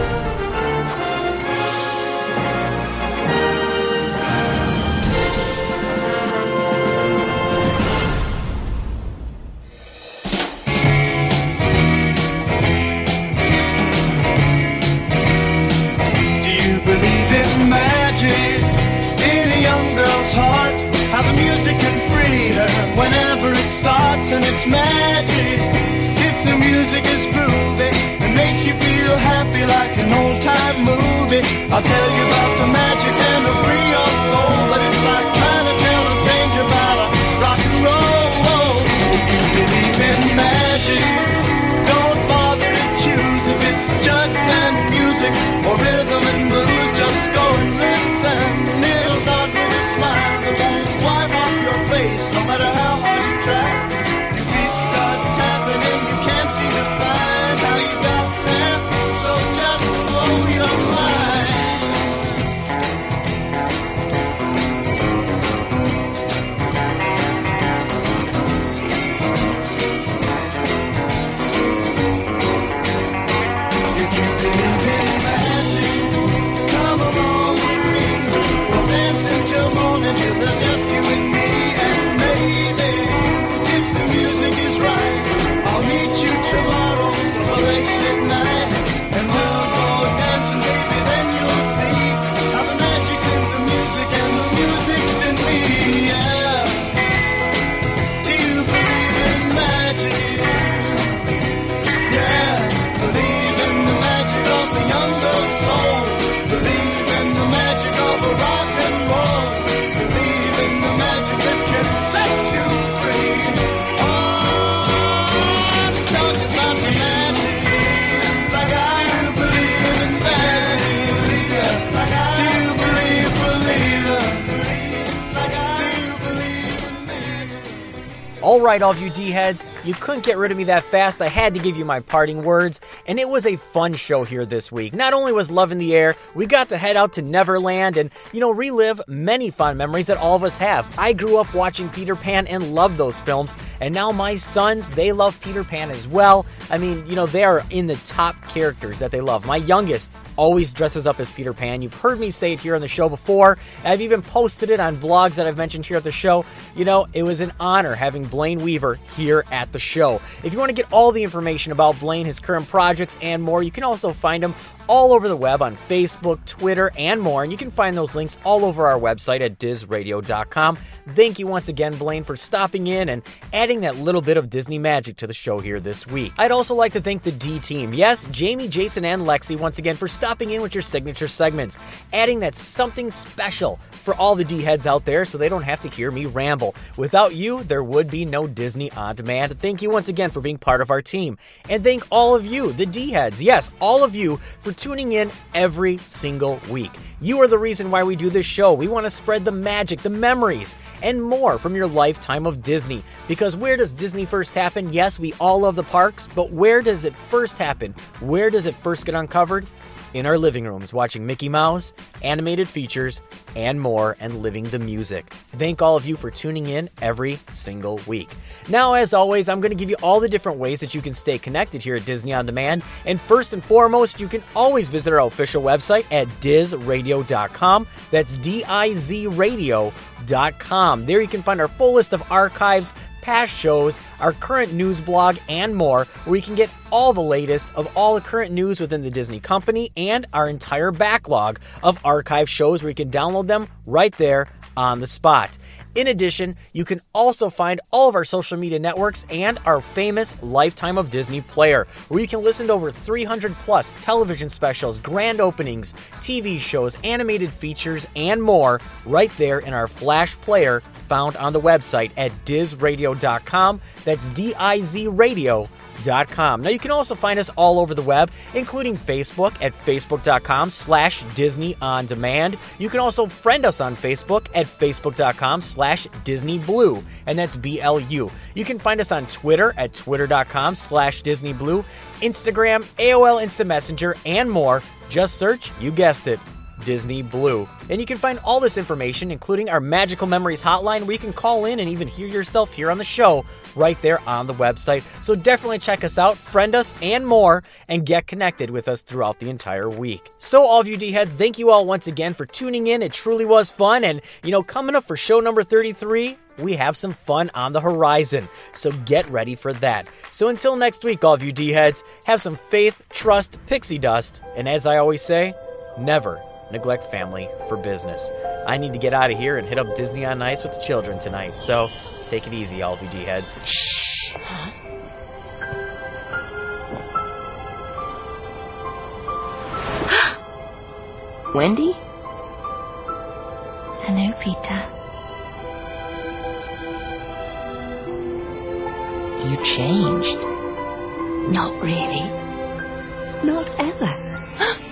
Right, all of you D heads, you couldn't get rid of me that fast. I had to give you my parting words, and it was a fun show here this week. Not only was Love in the Air, we got to head out to Neverland and, you know, relive many fun memories that all of us have. I grew up watching Peter Pan and loved those films, and now my sons, they love Peter Pan as well. I mean, you know, they are in the top characters that they love. My youngest always dresses up as Peter Pan. You've heard me say it here on the show before. I've even posted it on blogs that I've mentioned here at the show. You know, it was an honor having Blayne Weaver here at the show. If you want to get all the information about Blayne, his current projects, and more, you can also find him all over the web on Facebook, Twitter, and more. And you can find those links all over our website at DizRadio.com. Thank you once again, Blayne, for stopping in and adding that little bit of Disney magic to the show here this week. I'd also like to thank the D team. Yes, Jamie, Jason, and Lexi once again for stopping in with your signature segments, adding that something special for all the D heads out there so they don't have to hear me ramble. Without you, there would be no Disney on demand. Thank you once again for being part of our team. And thank all of you, the D heads, yes, all of you, for tuning in every single week. You are the reason why we do this show. We want to spread the magic, the memories, and more from your lifetime of Disney. Because where does Disney first happen? Yes, we all love the parks, but where does it first happen? Where does it first get uncovered? In our living rooms watching Mickey Mouse, animated features, and more, and living the music. Thank all of you for tuning in every single week. Now, as always, I'm going to give you all the different ways that you can stay connected here at Disney On Demand. And first and foremost, you can always visit our official website at dizradio.com. That's D I Z radio.com. There you can find our full list of archives, past shows, our current news blog, and more, where you can get all the latest of all the current news within the Disney company and our entire backlog of archive shows where you can download them right there on the spot. In addition, you can also find all of our social media networks and our famous Lifetime of Disney player, where you can listen to over 300 plus television specials, grand openings, TV shows, animated features, and more right there in our Flash player found on the website at dizradio.com. That's D I Z Now you can also find us all over the web, including Facebook at facebook.com slash Disney On Demand. You can also friend us on Facebook at facebook.com slash Disney Blu, and that's B-L-U. You can find us on Twitter at twitter.com slash Disney Blu, Instagram, AOL Instant Messenger, and more. Just search, you guessed it, Disney Blu. And you can find all this information, including our Magical Memories hotline, where you can call in and even hear yourself here on the show right there on the website. So definitely check us out, friend us, and more, and get connected with us throughout the entire week. So, all of you D heads, thank you all once again for tuning in. It truly was fun. And, you know, coming up for show number 33, we have some fun on the horizon. So get ready for that. So until next week, all of you D heads, have some faith, trust, pixie dust, and as I always say, never neglect family for business. I need to get out of here and hit up Disney on Ice with the children tonight. So take it easy, all of you D heads. Wendy? Hello, Peter. You changed. Not really. Not ever.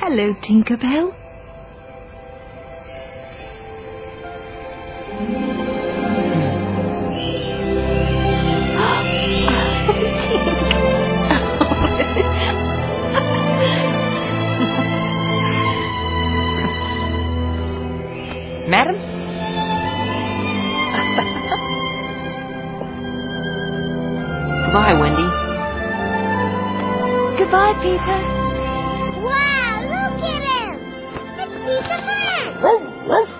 Hello, Tinkerbell. Madam? Goodbye, Wendy. Goodbye, Peter. Ruff, ruff.